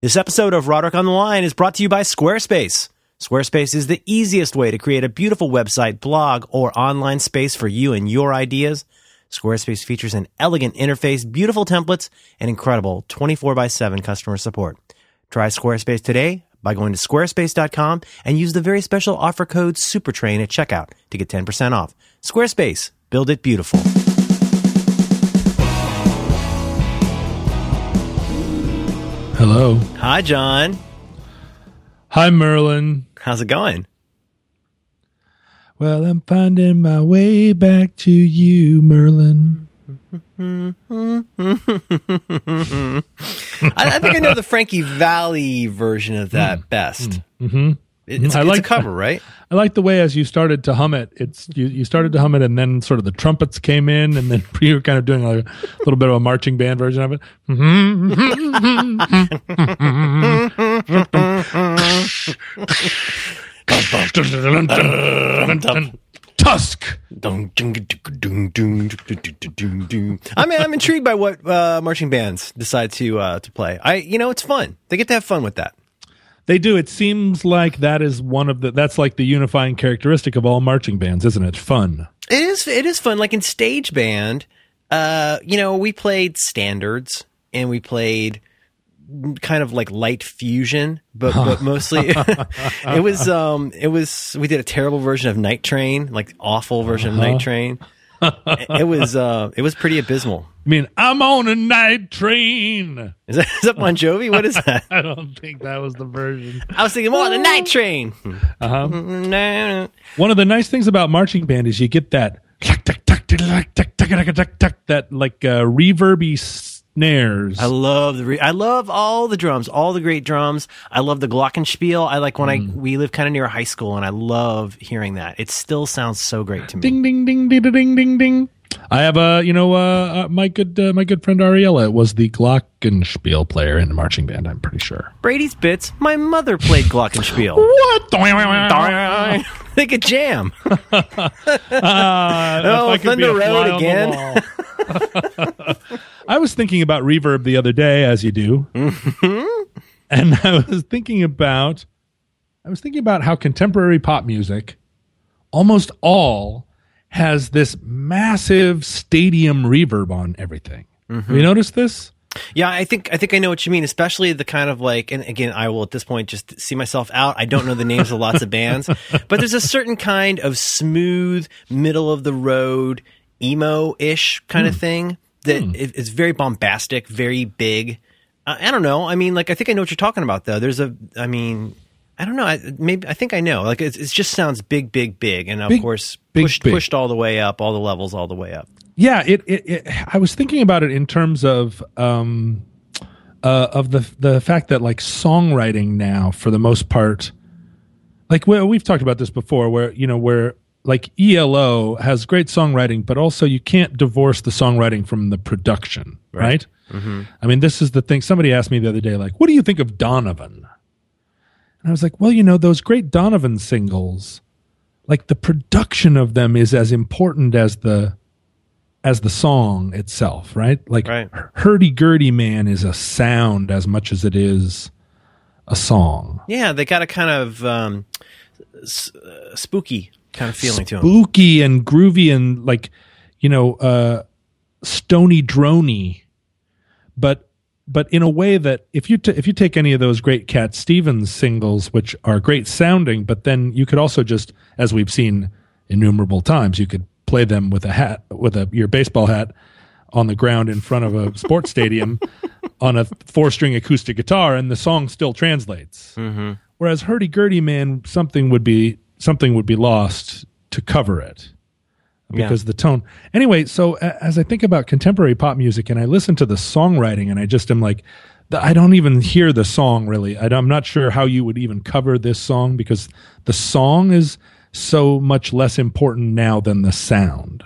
This episode of Roderick on the Line is brought to you by Squarespace. Squarespace is the easiest way to create a beautiful website, blog, or online space for you and your ideas. Squarespace features an elegant interface, beautiful templates, and incredible 24 by 7 customer support. Try Squarespace today by going to squarespace.com and use the very special offer code SUPERTRAIN at checkout to get 10% off. Squarespace, build it beautiful. Hello. Hi, John. Hi, Merlin. How's it going? Well, I'm finding my way back to you, Merlin. I, I think I know the Frankie Valli version of that best. Mm-hmm. It's, I like, cover, right? I like the way as you started to hum it. It's you, you started to hum it, and then sort of the trumpets came in, and then you were kind of doing like a little bit of a marching band version of it. Tusk. I mean, I'm intrigued by what uh, marching bands decide to uh, to play. I, you know, it's fun. They get to have fun with that. They do. It seems like that is one of the. That's like the unifying characteristic of all marching bands, isn't it? Fun. It is. It is fun. Like in stage band, uh, you know, we played standards and we played kind of like light fusion, but but mostly it was um it was we did a terrible version of Night Train, like awful version of Night Train. It was uh it was pretty abysmal. I mean, I'm on a night train. Is that, is that Bon Jovi? What is that? I don't think that was the version. I was thinking more on the Night Train. Uh-huh. One of the nice things about marching band is you get that that like uh, reverby snares. I love the re- I love all the drums, all the great drums. I love the glockenspiel. I like when I we live kind of near a high school, and I love hearing that. It still sounds so great to me. Ding ding ding ding ding ding ding. I have a you know uh, uh, my good uh, my good friend Ariella was the glockenspiel player in the marching band. I'm pretty sure. Brady's bits. My mother played glockenspiel. What? they could jam. Uh, Oh, Thunder Road fly on the again. I was thinking about reverb the other day, as you do, Mm-hmm. and I was thinking about, I was thinking about how contemporary pop music, almost all, has this massive stadium reverb on everything. Mm-hmm. Have you noticed this? Yeah, I think I think I know what you mean, especially the kind of like and again, I will at this point just see myself out. I don't know the names of lots of bands, but there's a certain kind of smooth, middle of the road, emo-ish kind of thing that is is very bombastic, very big. Uh, I don't know. I mean, like I think I know what you're talking about though. There's a I mean, I don't know. I, maybe I think I know. Like it, it just sounds big, big, big, and of Big, course big, pushed big. pushed all the way up, all the levels, all the way up. Yeah, it, it, it. I was thinking about it in terms of um, uh, of the the fact that like songwriting now, for the most part, like well, we've talked about this before, where you know where like ELO has great songwriting, but also you can't divorce the songwriting from the production, right? I mean, this is the thing. Somebody asked me the other day, like, "What do you think of Donovan?" And I was like, "Well, you know, those great Donovan singles, like the production of them is as important as the." As the song itself, right? Like Right. Hurdy Gurdy Man is a sound as much as it is a song. Yeah, they got a kind of um, s- uh, spooky kind of feeling to them. Spooky and groovy and like, you know, uh, stony drony, but but in a way that if you t- if you take any of those great Cat Stevens singles, which are great sounding, but then you could also just, as we've seen innumerable times, you could play them with a hat with a your baseball hat on the ground in front of a sports stadium on a four string acoustic guitar, and the song still translates. Mm-hmm. Whereas Hurdy Gurdy Man, something would be something would be lost to cover it because the tone. Anyway, so as I think about contemporary pop music and I listen to the songwriting, and I just am like, I don't even hear the song really. I, am not sure how you would even cover this song because the song is so much less important now than the sound.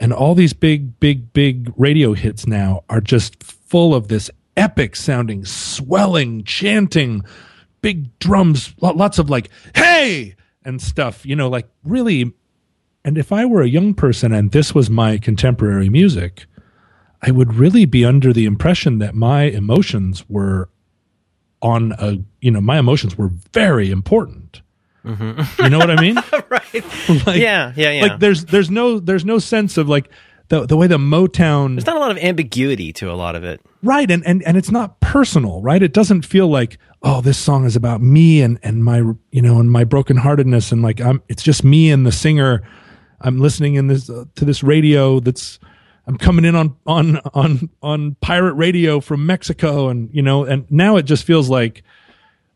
And all these big, big, big radio hits now are just full of this epic sounding, swelling, chanting, big drums, lots of like, hey, and stuff, you know, like really. And if I were a young person and this was my contemporary music, I would really be under the impression that my emotions were on a you know my emotions were very important. Mm-hmm. You know what I mean? right. Like, yeah, yeah, yeah. Like there's there's no there's no sense of like the the way the Motown. There's not a lot of ambiguity to a lot of it. Right, and and and it's not personal, right? It doesn't feel like oh this song is about me and and my you know and my brokenheartedness and like I'm it's just me and the singer. I'm listening in this uh, to this radio that's I'm coming in on on on on pirate radio from Mexico, and you know, and now it just feels like,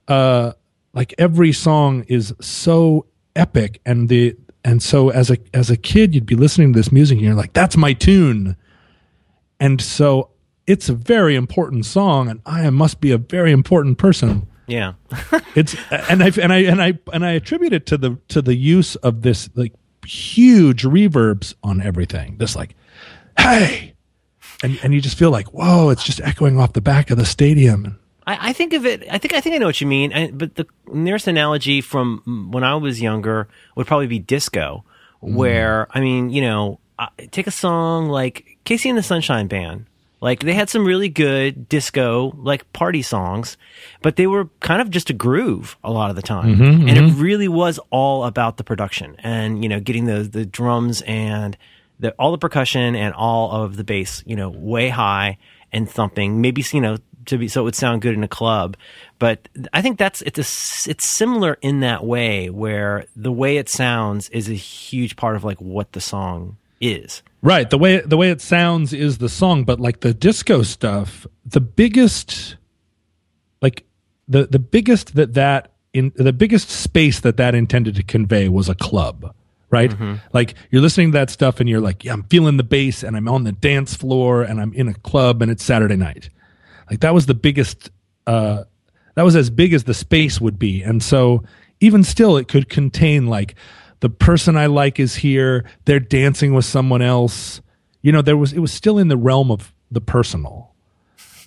uh, like every song is so epic, and the and so as a as a kid, you'd be listening to this music, and you're like, that's my tune, and so it's a very important song, and I must be a very important person. Yeah, it's and I and I and I and I attribute it to the to the use of this like huge reverbs on everything. This like hey, and and you just feel like whoa, it's just echoing off the back of the stadium. I, I think of it. I think I think I know what you mean. I, but the nearest analogy from when I was younger would probably be disco, mm. where I mean, you know, take a song like KC and the Sunshine Band. Like they had some really good disco like party songs, but they were kind of just a groove a lot of the time. Mm-hmm, and mm-hmm. it really was all about the production and you know getting the the drums and the, all the percussion and all of the bass, you know, way high and thumping. Maybe you know to be so it would sound good in a club. But I think that's it's a, it's similar in that way where the way it sounds is a huge part of like what the song is. Right. The way the way it sounds is the song, but like the disco stuff, the biggest like the the biggest that that in the biggest space that that intended to convey was a club right? Mm-hmm. Like you're listening to that stuff and you're like, yeah, I'm feeling the bass and I'm on the dance floor and I'm in a club and it's Saturday night. Like that was the biggest, uh, that was as big as the space would be. And so even still, it could contain like the person I like is here. They're dancing with someone else. You know, there was, it was still in the realm of the personal.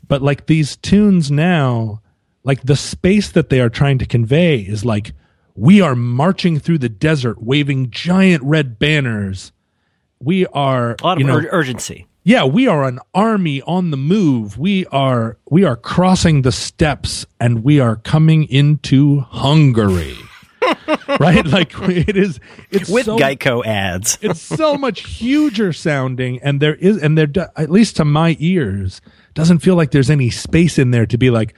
But like these tunes now, like the space that they are trying to convey is like, we are marching through the desert waving giant red banners. We are a lot of you know, ur- urgency. Yeah, we are an army on the move. We are we are crossing the steppes and we are coming into Hungary. right? Like it is it's with so, Geico ads. it's so much huger sounding and there is and there at least to my ears doesn't feel like there's any space in there to be like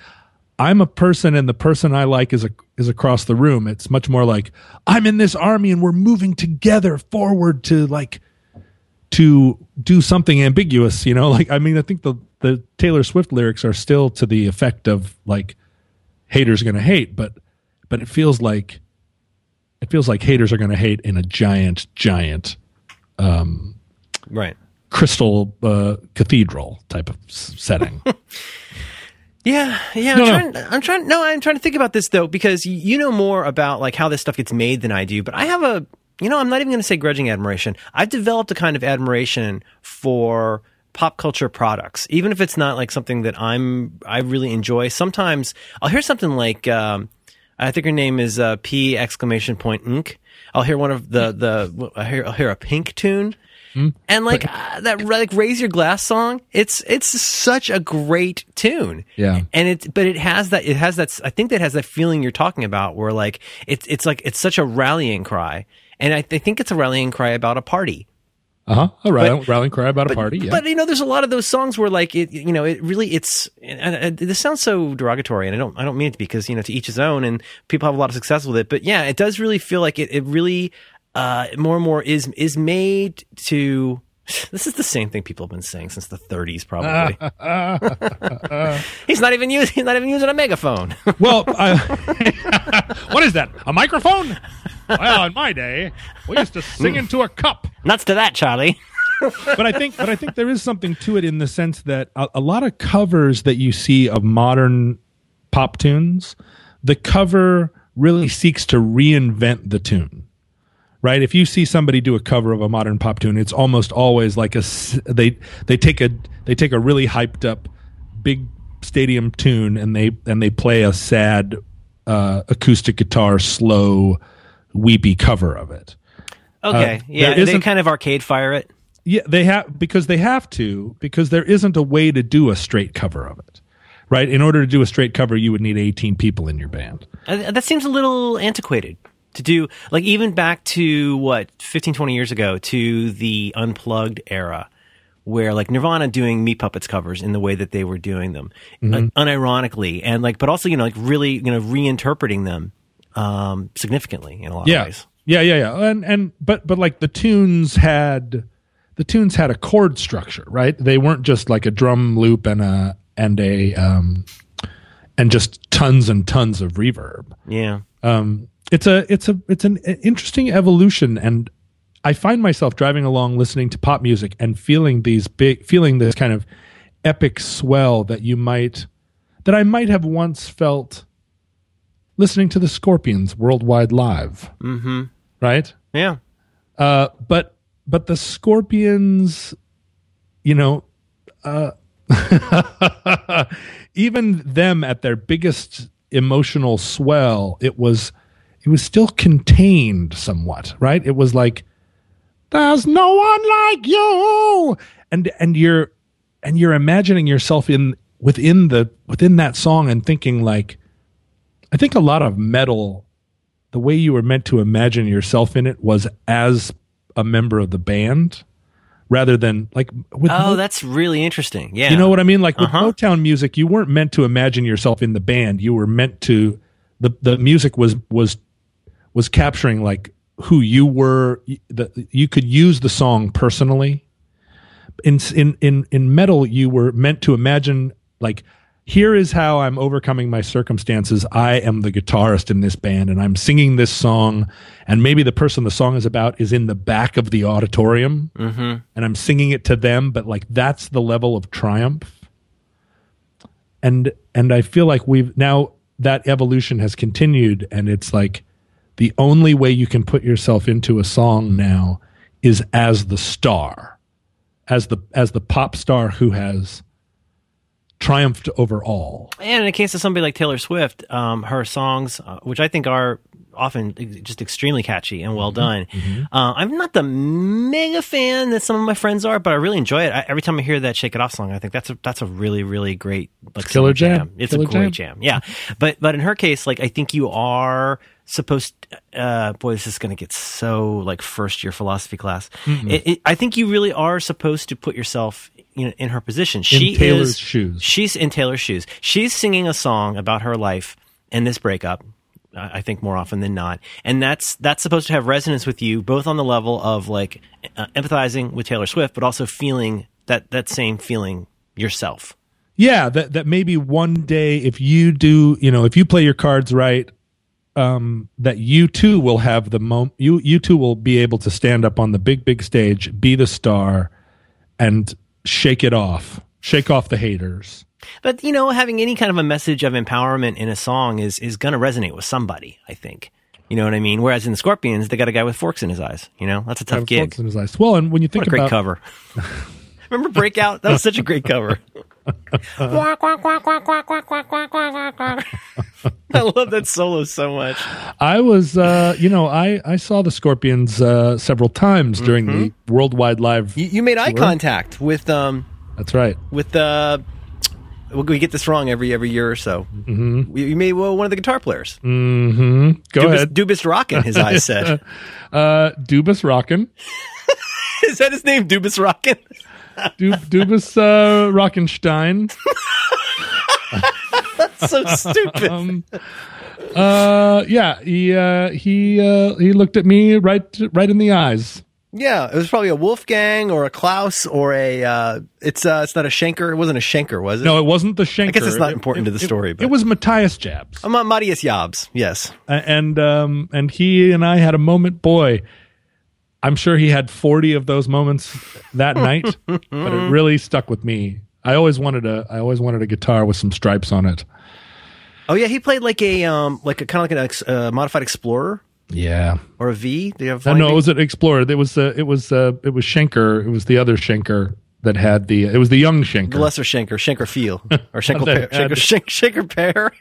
I'm a person and the person I like is a, is across the room. It's much more like I'm in this army and we're moving together forward to like to do something ambiguous, you know? Like I mean I think the the Taylor Swift lyrics are still to the effect of like haters going to hate, but but it feels like it feels like haters are going to hate in a giant giant um right crystal uh, cathedral type of setting. Yeah, yeah. I'm, no, trying, no. I'm trying. No, I'm trying to think about this though because you know more about like how this stuff gets made than I do. But I have a, you know, I'm not even going to say grudging admiration. I've developed a kind of admiration for pop culture products, even if it's not like something that I'm I really enjoy. Sometimes I'll hear something like um, I think her name is uh, P exclamation point Inc. I'll hear one of the the I hear I'll hear a Pink tune Mm. And like uh, that, like raise your glass song. It's it's such a great tune. Yeah. And it, but it has that. It has that. I think that has that feeling you're talking about, where like it's it's like it's such a rallying cry, and I, I think it's a rallying cry about a party. Uh huh. A rallying, but, rallying cry about but, a party. Yeah. But you know, there's a lot of those songs where like it, you know, it really it's. And, this sounds so derogatory, and I don't I don't mean it to because you know to each his own, and people have a lot of success with it. But yeah, it does really feel like it. It really uh, more and more is is made to this is the same thing people have been saying since the 30s, probably. he's not even using he's not even using a megaphone. well, uh, what is that? A microphone? Well, in my day, we used to sing hmm. into a cup. Nuts to that, Charlie. but I think, but I think there is something to it in the sense that a, a lot of covers that you see of modern pop tunes, the cover really seeks to reinvent the tune right? If you see somebody do a cover of a modern pop tune, it's almost always like a they they take a they take a really hyped up big stadium tune and they and they play a sad uh, acoustic guitar slow weepy cover of it. Okay, uh, yeah, they kind of arcade fire it. Yeah, they have because they have to because there isn't a way to do a straight cover of it right? In order to do a straight cover, you would need 18 people in your band. Uh, that seems a little antiquated to do like even back to what 15 20 years ago to the unplugged era where like Nirvana doing Meat Puppets covers in the way that they were doing them, like, unironically, and like, but also you know like really you know reinterpreting them um, significantly in a lot Yeah. of ways. Yeah, yeah, yeah. And and but but like the tunes had the tunes had a chord structure, right? They weren't just like a drum loop and a and a um and just tons and tons of reverb. Yeah, um, it's a it's a it's an interesting evolution and i find myself driving along listening to pop music and feeling these big feeling this kind of epic swell that you might that i might have once felt listening to the scorpions worldwide live. Mm-hmm. right? Yeah, uh, but but the scorpions you know uh, even them at their biggest emotional swell it was it was still contained somewhat right it was like there's no one like you and and you're and you're imagining yourself in within the within that song and thinking like i think a lot of metal the way you were meant to imagine yourself in it was as a member of the band rather than like with Oh, Mo- that's really interesting. Yeah, you know what I mean? Like with Uh-huh. Motown music, you weren't meant to imagine yourself in the band. You were meant to the the music was was was capturing like who you were. The, you could use the song personally. In in in in metal, you were meant to imagine like here is how I'm overcoming my circumstances. I am the guitarist in this band, and I'm singing this song. And maybe the person the song is about is in the back of the auditorium, Mm-hmm. and I'm singing it to them. But like that's the level of triumph. And and I feel like we've now that evolution has continued, and it's like the only way you can put yourself into a song now is as the star, as the as the pop star who has triumphed over all. And in the case of somebody like Taylor Swift, um, her songs, uh, which I think are often just extremely catchy and Mm-hmm. well done. Uh, I'm not the mega fan that some of my friends are, but I really enjoy it. I, every time I hear that "Shake It Off" song, I think that's a that's a really really great like Killer summer jam. It's Killer a great jam. Yeah, but but in her case, like I think you are supposed. Uh, boy, this is going to get so like first year philosophy class. It, it, I think you really are supposed to put yourself. You know, in her position, she Taylor's is shoes. She's in Taylor's shoes. She's singing a song about her life and this breakup. I think more often than not, and that's that's supposed to have resonance with you, both on the level of like uh, empathizing with Taylor Swift, but also feeling that that same feeling yourself. Yeah, that that maybe one day if you do, you know, if you play your cards right, um, that you too will have the moment. You you too will be able to stand up on the big big stage, be the star, and shake it off, shake off the haters. But you know, having any kind of a message of empowerment in a song is is going to resonate with somebody. I think. You know what I mean? Whereas in the Scorpions, they got a guy with forks in his eyes. You know, that's a tough gig. forks in his eyes. Well, and when you think What a great cover. Remember Breakout? That was such a great cover. I love that solo so much. I was, uh, you know, I I saw the Scorpions uh, several times during the Mm-hmm. worldwide live. You, you made eye contact with um That's right. with uh we we get this wrong every every year or so. Mm-hmm. You made well, one of the guitar players. Mm-hmm. Go Dubas, ahead. Dubas Rockin', his eyes said. Uh, Dubas Rockin'. Is that his name, Dubas Rockin'? Du- Dubas uh, Rockenstein. That's so stupid. Um, uh, yeah, he uh, he uh, he looked at me right right in the eyes. Yeah, it was probably a Wolfgang or a Klaus or a. Uh, it's uh, it's not a Schenker. It wasn't a Schenker, was it? No, it wasn't the Schenker. I guess it's not It- important to the it- story, It, but- it was Matthias Jabs, I'm Matthias Jobs. Yes. And um, and he and I had a moment. Boy, I'm sure he had 40 of those moments that night, but it really stuck with me. I always wanted a I always wanted a guitar with some stripes on it. Oh yeah, he played like a um like a kind of like an ex, uh, modified Explorer Yeah. or a V. Do you have No, flying no, it was an Explorer. It was uh, it was uh, it was Schenker. It was the other Schenker that had the. It was the young Schenker. the lesser Schenker, Schenker Feel or Schenker Pear, had- Schenker, Schenker, Pear.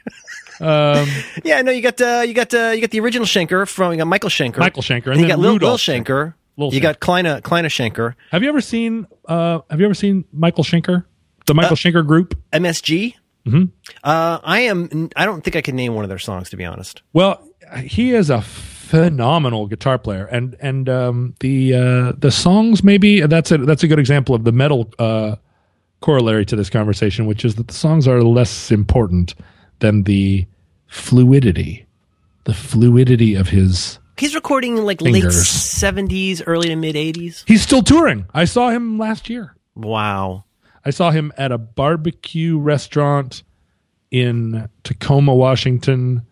Um, yeah, no, you got uh, you got uh, you got the original Schenker from you got Michael Schenker, Michael Schenker, and and you then got Lil, Lil Schenker. Lil you got Kleina Kleine Schenker, have you ever seen? Uh, have you ever seen Michael Schenker? The Michael Schenker Group. MSG. Mm-hmm. Uh, I am. I don't think I can name one of their songs to be honest. Well, he is a phenomenal guitar player, and and um, the uh, the songs maybe that's a that's a good example of the metal uh, corollary to this conversation, which is that the songs are less important than the fluidity, the fluidity of his. He's recording in like Fingers. late seventies, early to mid eighties. He's still touring. I saw him last year. Wow. I saw him at a barbecue restaurant in Tacoma, Washington,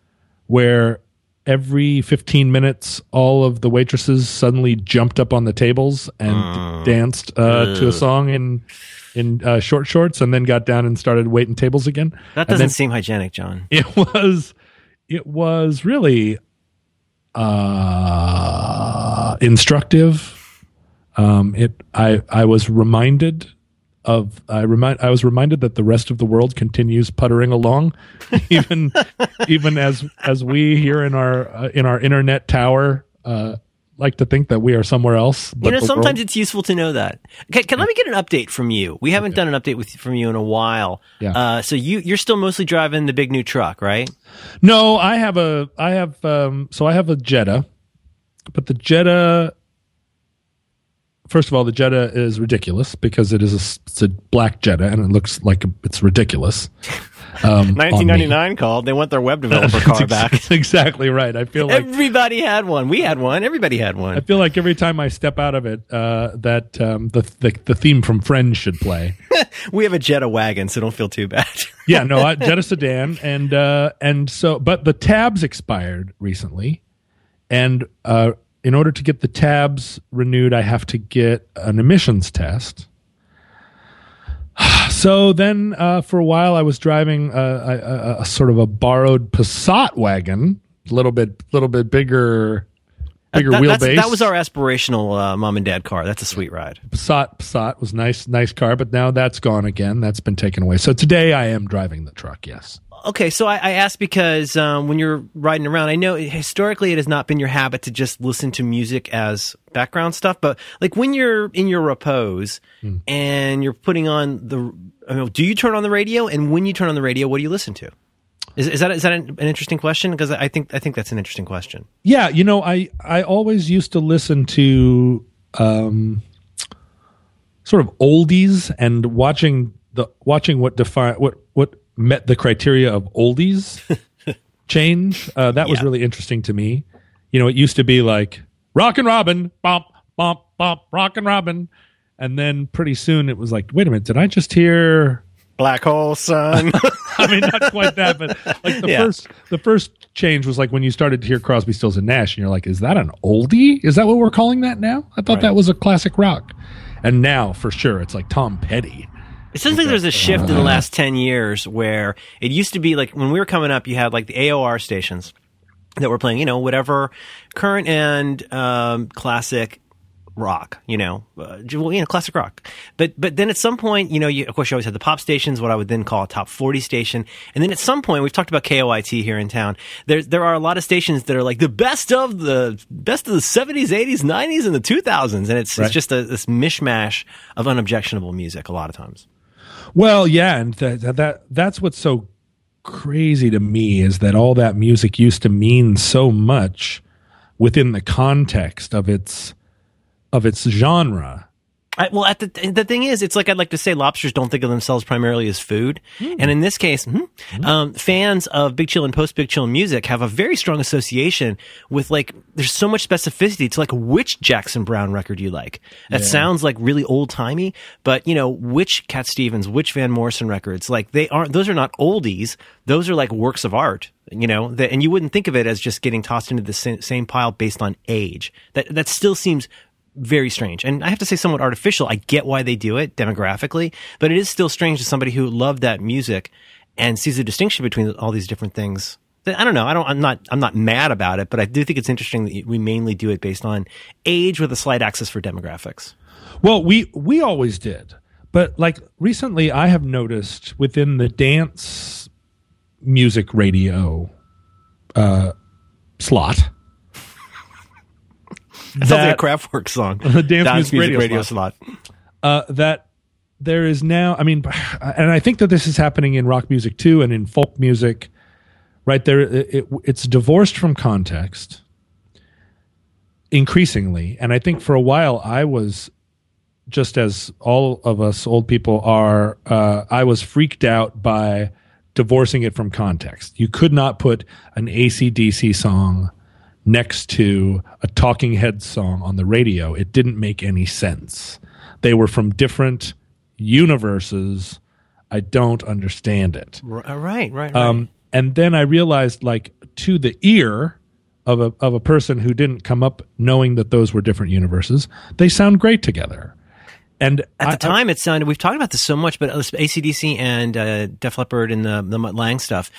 where every 15 minutes, all of the waitresses suddenly jumped up on the tables and danced uh, to a song in in uh, short shorts, and then got down and started waiting tables again. That doesn't then seem hygienic, John. it was it was really uh, instructive. Um, it I I was reminded of I remind I was reminded that the rest of the world continues puttering along, even even as as we here in our uh, in our internet tower uh, like to think that we are somewhere else. You know, sometimes world- it's useful to know that. Okay, can, let me get an update from you. We haven't done an update with from you in a while. Yeah. Uh, so you you're still mostly driving the big new truck, right? No, I have a I have um so I have a Jetta, but the Jetta first of all the Jetta is ridiculous because it is a, it's a black Jetta and it looks like a, it's ridiculous. Um, on me. called. They want their web developer car back. Exactly right. I feel like Everybody had one. We had one. Everybody had one. I feel like every time I step out of it, uh, that um, the, the the theme from Friends should play. We have a Jetta wagon, so don't feel too bad. yeah, no, I, Jetta sedan, and uh, and so, but the tabs expired recently, and uh, in order to get the tabs renewed, I have to get an emissions test. So then, uh, for a while, I was driving a, a, a sort of a borrowed Passat wagon, a little bit, little bit bigger, bigger That, wheelbase. that was our aspirational uh, mom and dad car. That's a sweet ride. Passat. Passat was nice, nice car, but now that's gone again. That's been taken away. So today, I am driving the truck. Yes. Okay, so I, I asked because um, when you're riding around, I know historically it has not been your habit to just listen to music as background stuff, but like when you're in your repose Hmm. and you're putting on the, I mean, do you turn on the radio? And when you turn on the radio, what do you listen to? Is, is that is that an, an interesting question? Because I think I think that's an interesting question. Yeah, you know, I I always used to listen to um, sort of oldies and watching the watching what define what met the criteria of oldies change. Uh, that was really interesting to me. You know, it used to be like Rockin' Robin, bump bump bump, Rockin' Robin, and then pretty soon it was like, wait a minute, did I just hear? Black hole sun. I mean, not quite that, but like the Yeah. first the first change was like when you started to hear Crosby, Stills and Nash, and you're like, is that an oldie? Is that what we're calling that now? I thought that was a classic rock, and now for sure it's like Tom Petty. It seems like there's a shift in the last 10 years where it used to be like when we were coming up, you had like the AOR stations that were playing, you know, whatever current and um, classic rock, you know, uh, well, you know, classic rock. But but then at some point, you know, you, of course, you always had the pop stations, what I would then call a top 40 station. And then at some point, we've talked about KOIT here in town. There there are a lot of stations that are like the best of the best of the 70s, 80s, 90s, and the 2000s. And it's, Right. it's just a, this mishmash of unobjectionable music a lot of times. Well, yeah, and that, that that that's what's so crazy to me is that all that music used to mean so much within the context of its of its genre. I, well, at the the thing is, it's like I'd like to say, lobsters don't think of themselves primarily as food, and in this case, hmm, um, fans of Big Chill and post Big Chill music have a very strong association with like. There's so much specificity to like which Jackson Browne record you like. That sounds like really old timey, but you know which Cat Stevens, which Van Morrison records, like they aren't. Those are not oldies. Those are like works of art. You know, that, and you wouldn't think of it as just getting tossed into the same, same pile based on age. That that still seems very strange. And I have to say somewhat artificial. I get why they do it demographically, but it is still strange to somebody who loved that music and sees the distinction between all these different things. I don't know. I don't, I'm not, I'm not mad about it, but I do think it's interesting that we mainly do it based on age with a slight axis for demographics. Well, we we always did, but like recently, I have noticed within the dance music radio uh, slot It sounds like a that Kraftwerk song. The dance music radio radio slot. uh, that there is now. I mean, and I think that this is happening in rock music too, and in folk music. Right there, it, it, it's divorced from context increasingly, and I think for a while I was just as all of us old people are. Uh, I was freaked out by divorcing it from context. You could not put an ACDC song next to a Talking Heads song on the radio. It didn't make any sense. They were from different universes. I don't understand it. Right, right, right. Um, and then I realized, like, to the ear of a of a person who didn't come up knowing that those were different universes, they sound great together. And at I- the time, it sounded. We've talked about this so much, but ACDC and uh, Def Leppard and the the Mutt Lange stuff,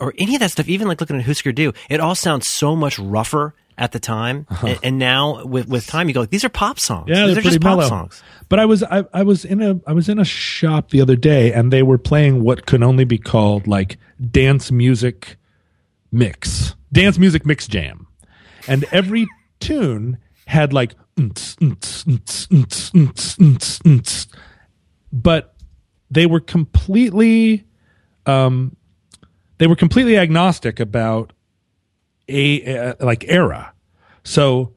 or any of that stuff, even like looking at Husker Du, it all sounds so much rougher at the time. And, and now with with time, you go, like, these are pop songs. Yeah, they're pretty pop mellow. songs. But I was I, I was in a I was in a shop the other day and they were playing what can only be called like dance music mix. Dance music mix jam. And every tune had like But they were completely um they were completely agnostic about a uh, like era. So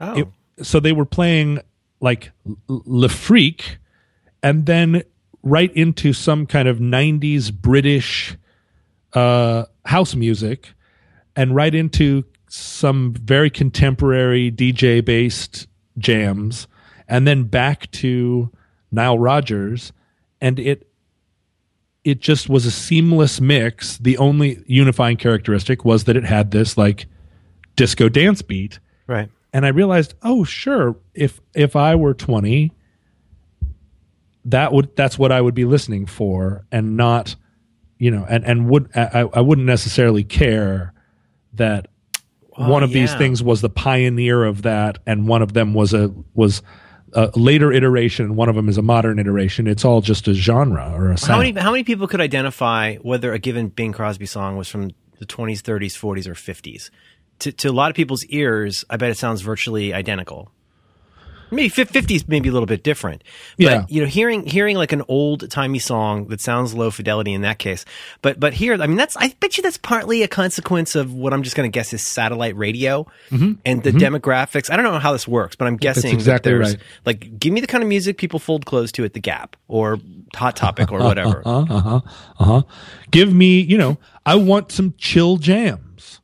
Oh, it, so they were playing like Le Freak and then right into some kind of 90s British uh, house music and right into some very contemporary DJ based jams and then back to Nile Rodgers and it it just was a seamless mix the only unifying characteristic was that it had this like disco dance beat right. and I realized, oh, sure, if if I were twenty, that would that's what I would be listening for, and not, you know, and and would I, I wouldn't necessarily care that Oh, one of these things was the pioneer of that, and one of them was a was a later iteration, and one of them is a modern iteration. It's all just a genre or a sound. How many how many people could identify whether a given Bing Crosby song was from the 20s, 30s, 40s, or 50s? To, to a lot of people's ears, I bet it sounds virtually identical. Maybe fif- 50s maybe a little bit different. But Yeah. you know, hearing hearing like an old timey song that sounds low fidelity in that case. But but here, I mean that's I bet you that's partly a consequence of what I'm just gonna guess is satellite radio and the demographics. I don't know how this works, but I'm guessing exactly that there's right. like give me the kind of music people fold clothes to at the Gap or Hot Topic or whatever. Uh huh. Uh huh. Give me, you know, I want some chill jams.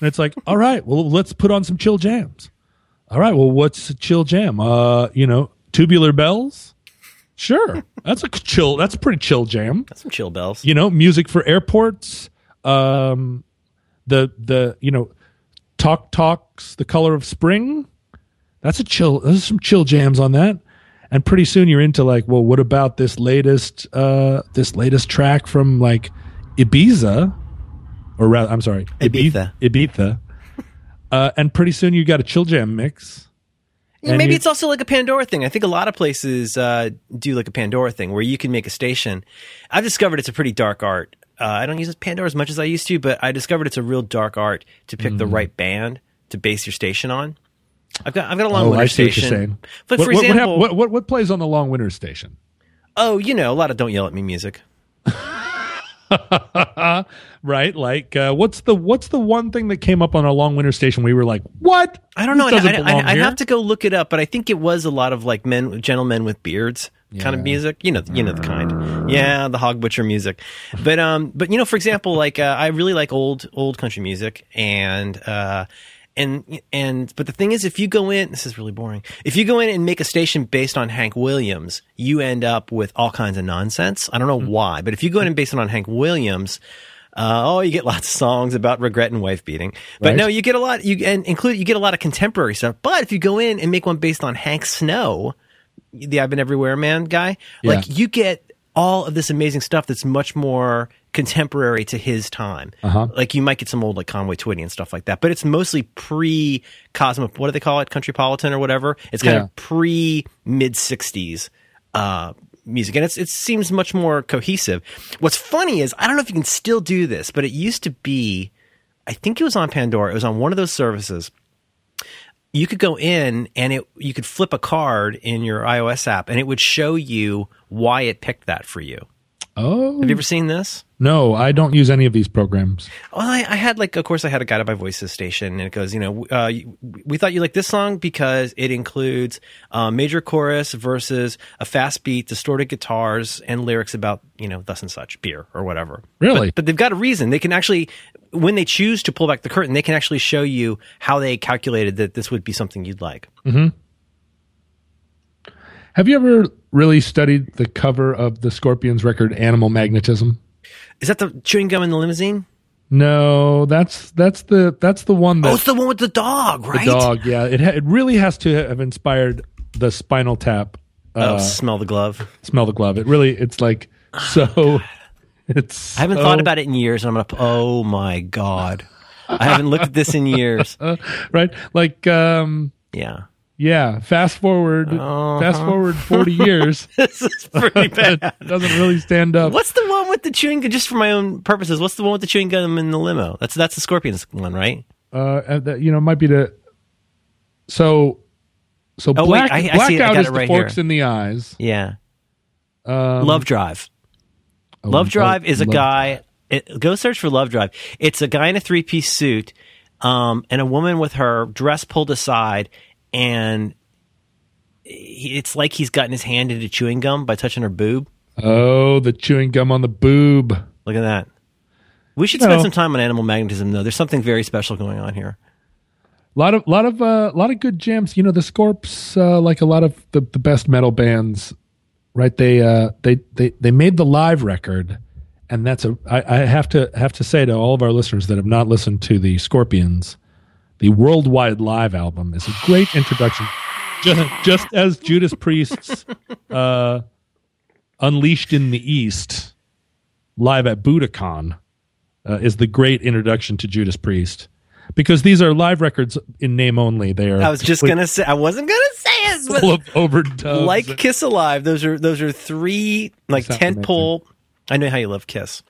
And it's like, all right, well, let's put on some chill jams. All right, well, what's a chill jam? Uh, you know, tubular bells. Sure, that's a chill. That's a pretty chill jam. Some chill bells. You know, music for airports. Um, the the you know, Talk Talk's. The color of spring. That's a chill. There's some chill jams on that. And pretty soon you're into like, well, what about this latest uh this latest track from like Ibiza, or rather, I'm sorry, Ibi- Ibiza. Ibiza. Uh, and pretty soon you got a chill jam mix. And Maybe it's also like a Pandora thing. I think a lot of places uh, do like a Pandora thing where you can make a station. I've discovered it's a pretty dark art. Uh, I don't use Pandora as much as I used to, but I discovered it's a real dark art to pick Mm. the right band to base your station on. I've got I've got a long Oh, winter I see what station. you're saying. But what, for what- what example, what, what what plays on the long winter station? oh, you know, a lot of "Don't Yell at Me" music. Right, like uh, what's the what's the one thing that came up on our long winter station we were like, what? I don't know. I, I, I, have to go look it up, but I think it was a lot of like men, gentlemen with beards kind of music. You know, you know the kind. Yeah, the hog butcher music. But um, but you know, for example, like uh, I really like old old country music, and uh, and and but the thing is, if you go in, this is really boring. If you go in and make a station based on Hank Williams, you end up with all kinds of nonsense. I don't know why, but if you go in and base it on Hank Williams. Uh, oh, you get lots of songs about regret and wife beating, but Right. no, you get a lot. You and include you get a lot of contemporary stuff. But if you go in and make one based on Hank Snow, the I've Been Everywhere Man guy, like you get all of this amazing stuff that's much more contemporary to his time. Uh-huh. Like you might get some old like Conway Twitty and stuff like that, but it's mostly pre Cosmo. What do they call it? Countrypolitan or whatever. It's kind Yeah. of pre mid '60s. Uh, music and it's, it seems much more cohesive. What's funny is I don't know if you can still do this, but it used to be I think it was on Pandora. It was on one of those services. you could go in and it you could flip a card in your iOS app and it would show you why it picked that for you. Oh, Have you ever seen this? no, I don't use any of these programs. Well, I, I had like, of course, I had a guided by voices station, and it goes, you know, uh, we thought you liked this song because it includes uh, major chorus versus a fast beat, distorted guitars, and lyrics about you know thus and such, beer or whatever. Really? But, but they've got a reason. They can actually, when they choose to pull back the curtain, they can actually show you how they calculated that this would be something you'd like. Have you ever really studied the cover of the Scorpions record Animal Magnetism? Is that the chewing gum in the limousine? No, that's that's the that's the one that Oh, it's the one with the dog, right? the dog. Yeah, it ha- it really has to have inspired the Spinal Tap. Oh, Uh, smell the glove. smell the glove. It really it's like so. It's I haven't so- thought about it in years, and I'm gonna. Oh my god, I haven't looked at this in years. right. Like um Yeah. Yeah. Fast forward Uh-huh. fast forward forty years. this is pretty bad. doesn't really stand up. What's the one with the chewing gum? Just for my own purposes, what's the one with the chewing gum in the limo? That's that's the Scorpions one, right? uh, that, you know, it might be the so so Oh, black I- I. I blackout is it the right forks here. in the eyes. Yeah. Um, Love Drive. oh, Love Drive is a Love- guy. It, go search for Love Drive. It's a guy in a three piece suit, um, and a woman with her dress pulled aside, and it's like he's gotten his hand into chewing gum by touching her boob. Oh, the chewing gum on the boob. Look at that. We should No. spend some time on animal magnetism, though. There's something very special going on here. A lot of lot of uh, lot of good jams. You know, the Scorps, uh, like a lot of the, the best metal bands, right? They uh, they they they made the live record, and that's a. I, I have to have to say to all of our listeners that have not listened to the Scorpions, the worldwide live album is a great introduction. Just, just as Judas Priest's uh, Unleashed in the East, live at Budokan, uh, is the great introduction to Judas Priest. Because these are live records in name only. They are I was just gonna say. I wasn't gonna say it. full of overdubs. like Kiss Alive, those are those are three like Sounds tent pole. I know how you love Kiss,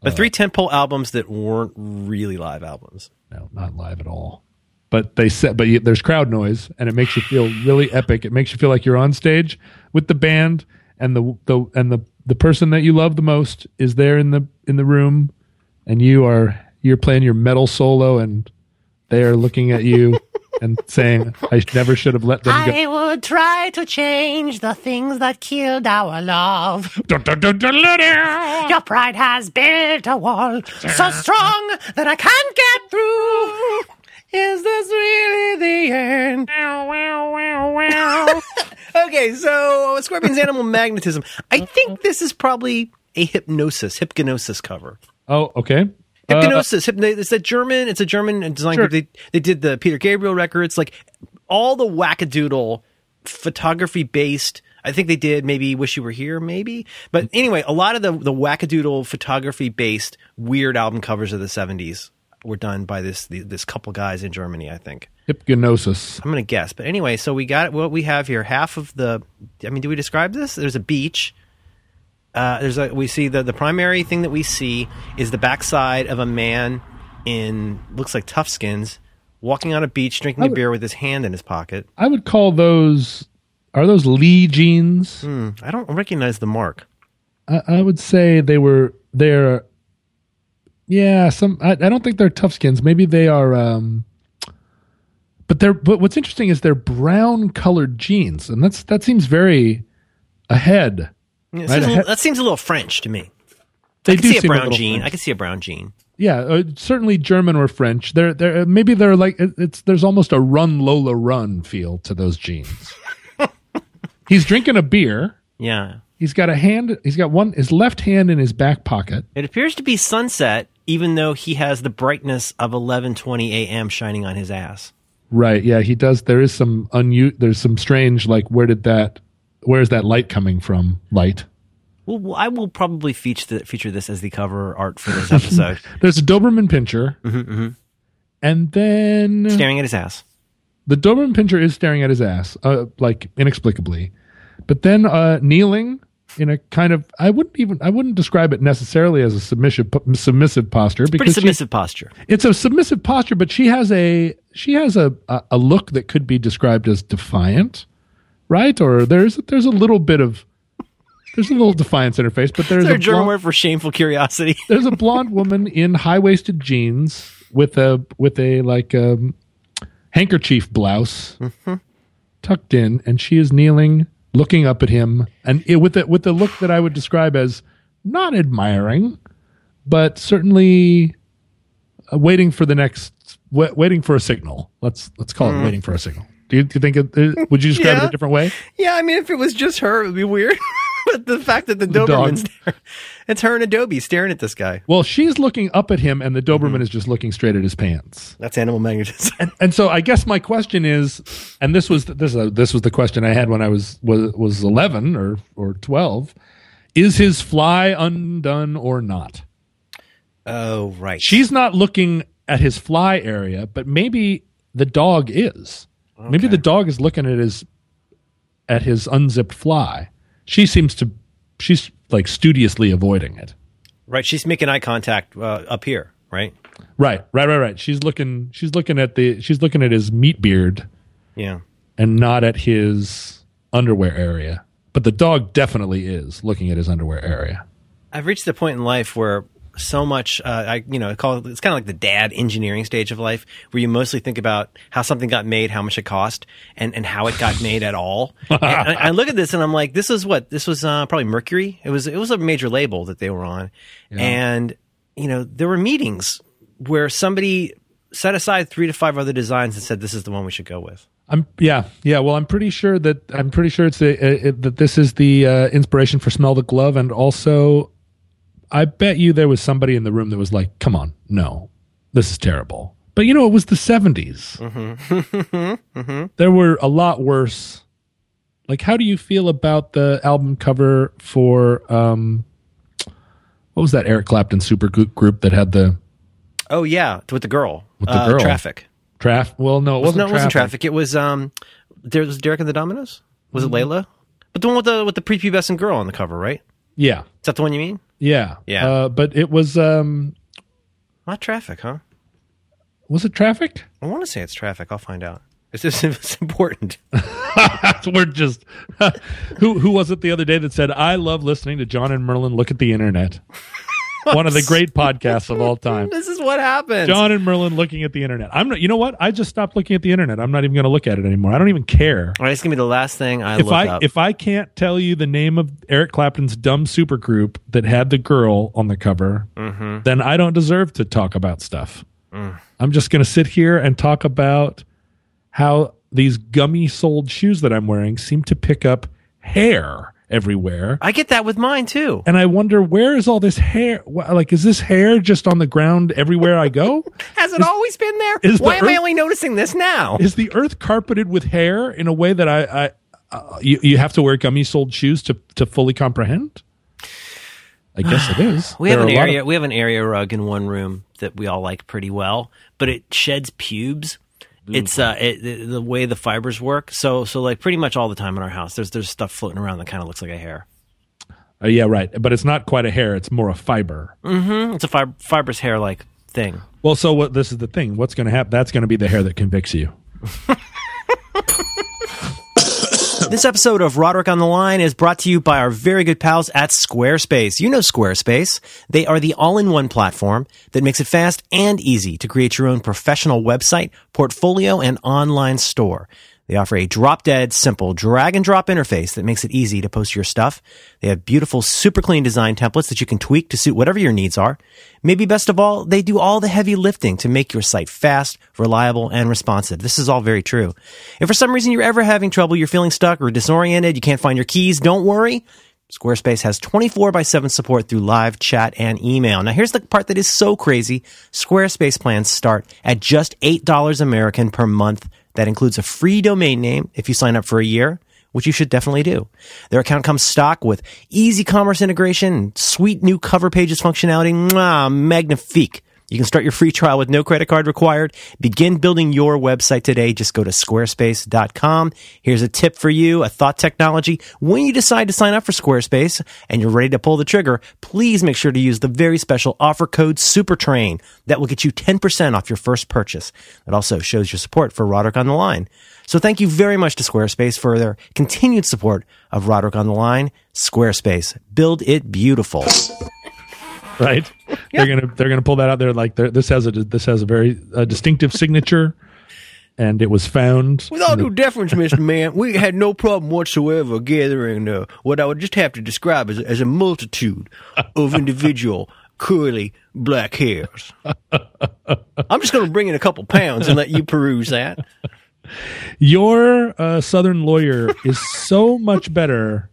but Uh, three tent pole albums that weren't really live albums. no, not live at all. But they said, but there's crowd noise, and it makes you feel really epic. It makes you feel like you're on stage with the band, and the the and the the person that you love the most is there in the in the room, and you are you're playing your metal solo, and they are looking at you and saying, "I never should have let them go." I would try to change the things that killed our love. Your pride has built a wall so strong that I can't get through. Is this really the end? Okay, so Scorpions Animal Magnetism. I think this is probably a Hipgnosis, Hipgnosis cover. Oh, okay. Uh, Hipgnosis, hypno- it's a German. It's a German design Sure. group. They they did the Peter Gabriel records, like all the wackadoodle photography based. I think they did maybe Wish You Were Here, maybe. But anyway, a lot of the the wackadoodle photography based weird album covers of the seventies were done by this this couple guys in Germany. I think. Hipgnosis. I'm gonna guess, but anyway, so we got what we have here. Half of the, I mean, do we describe this? There's a beach. Uh, there's a we see the the primary thing that we see is the backside of a man in looks like tough skins walking on a beach drinking a beer with his hand in his pocket. I would call those. Are those Lee jeans? Hmm, I don't recognize the mark. I, I would say they were. They're. Yeah, some. I, I don't think they're tough skins. Maybe they are. um But they're. But what's interesting is they're brown colored jeans, and that's that seems very ahead. It Right seems a little- that seems a little French to me. They I can do see a brown little jean. French. I can see a brown jean. Yeah, uh, certainly German or French. They're they're maybe they're like it- it's there's almost a run Lola run feel to those jeans. He's drinking a beer. Yeah. He's got a hand. He's got one his left hand in his back pocket. It appears to be sunset, even though he has the brightness of 11:20 a.m. shining on his ass. Right. Yeah, he does. There is some unu- There's some strange like where did that? Where is that light coming from? Light. Well, I will probably feature the, feature this as the cover art for this episode. There's a Doberman pinscher, Mm-hmm, and then Staring at his ass. the Doberman pinscher is staring at his ass, uh, like inexplicably, but then uh, kneeling in a kind of I wouldn't even I wouldn't describe it necessarily as a submissive submissive posture Pretty because she- submissive posture. it's a submissive posture, but she has a she has a, a a look that could be described as defiant, right? Or there's there's a little bit of there's a little defiance in her face, but there's Is there a a German blonde- word for shameful curiosity? there's a blonde woman in high waisted jeans with a with a like um, handkerchief blouse tucked in, and she is kneeling, looking up at him, and it, with the with the look that I would describe as not admiring, but certainly uh, waiting for the next, wa- waiting for a signal. Let's let's call it waiting for a signal. Do you, do you think? It, uh, would you describe it a different way? yeah, I mean, if it was just her, it would be weird. but the fact that the. Doberman's there, it's her and Adobe staring at this guy. Well, she's looking up at him, and the Doberman is just looking straight at his pants. That's animal magnetism. and so I guess my question is, and this was this is this was the question I had when I was was was eleven or or twelve. Is his fly undone or not? oh, right. She's not looking at his fly area, but maybe the dog is. Maybe the dog is looking at his at his unzipped fly. She seems to she's like studiously avoiding it. right. She's making eye contact uh, up here, right? Right, right, right, right. She's looking she's looking at the she's looking at his meat beard. Yeah. and not at his underwear area. But the dog definitely is looking at his underwear area. I've reached the point in life where so much, uh, I you know, I call it, it's kind of like the dad engineering stage of life, where you mostly think about how something got made, how much it cost, and and how it got made at all. and I, I look at this and I'm like, this is what this was uh, probably Mercury. It was it was a major label that they were on, and you know there were meetings where somebody set aside three to five other designs and said this is the one we should go with. I'm yeah yeah. Well, I'm pretty sure that I'm pretty sure it's a, a, it- that this is the uh, inspiration for "Smell the Glove," and also, I bet you there was somebody in the room that was like, "Come on, no, this is terrible." But you know, it was the 70s. There were a lot worse. Like, how do you feel about the album cover for um, what was that Eric Clapton super group that had the Oh yeah, with the girl, With the uh, girl. traffic. Traf? Well, no, it wasn't. no, it wasn't traffic. traffic. It was um, there was Derek and the Dominos. Was Mm-hmm. it Layla? But the one with the with the prepubescent girl on the cover, right? Yeah, Is that the one you mean? Yeah, Yeah. Uh, but it was um, Not traffic, huh? was it traffic? I want to say it's traffic. I'll find out. It's just it's important. We're just who who was it the other day that said I love listening to John and Merlin look at the internet. One of the great podcasts of all time. this is what happens. John and Merlin looking at the internet. I'm not. You know what? I just stopped looking at the internet. I'm not even going to look at it anymore. I don't even care. All right, it's gonna be the last thing I If look I up. if I can't tell you the name of Eric Clapton's dumb supergroup that had the girl on the cover, Mm-hmm. then I don't deserve to talk about stuff. Mm. I'm just going to sit here and talk about how these gummy soled shoes that I'm wearing seem to pick up hair everywhere. I get that with mine too. And I wonder where is all this hair? Like, is this hair just on the ground everywhere I go? Has it always been there? is the Why am I only noticing this now? is the earth carpeted with hair in a way that I, I uh, you, you have to wear gummy soled shoes to to fully comprehend? I guess it is. We There have an a lot of- area. we have an area rug in one room that we all like pretty well, but it sheds pubes. It's uh, it, the, way the fibers work. So, so like pretty much all the time in our house, there's there's stuff floating around that kind of looks like a hair. Uh, yeah, right. But it's not quite a hair; it's more a fiber. Mm-hmm. It's a fib- fibrous hair like thing. Well, so what? This is the thing. What's going to happen? That's going to be the hair that convicts you. This episode of Roderick on the Line is brought to you by our very good pals at Squarespace. You know Squarespace. They are the all-in-one platform that makes it fast and easy to create your own professional website, portfolio, and online store. They offer a drop-dead, simple drag and drop interface that makes it easy to post your stuff. They have beautiful, super clean design templates that you can tweak to suit whatever your needs are. Maybe best of all, they do all the heavy lifting to make your site fast, reliable, and responsive. This is all very true. If for some reason you're ever having trouble, you're feeling stuck or disoriented, you can't find your keys, don't worry. Squarespace has 24 by 7 support through live chat and email. Now here's the part that is so crazy. Squarespace plans start at just $8 American per month. That includes a free domain name if you sign up for a year, which you should definitely do. Their account comes stock with easy commerce integration sweet new cover pages functionality. Mwah, magnifique. You can start your free trial with no credit card required. Begin building your website today. Just go to squarespace.com. Here's a tip for you, a thought technology. When you decide to sign up for Squarespace and you're ready to pull the trigger, please make sure to use the very special offer code SUPERTRAIN. That will get you 10% off your first purchase. It also shows your support for Roderick on the Line. So thank you very much to Squarespace for their continued support of Roderick on the Line. Squarespace, build it beautiful. right? They're gonna they're gonna pull that out there like this has a this has a very uh, distinctive signature, and it was found. With all due deference, Mr. Man, we had no problem whatsoever gathering uh, what I would just have to describe as, as a multitude of individual curly black hairs. I'm just going to bring in a couple pounds and let you peruse that. Your uh, Southern lawyer is so much better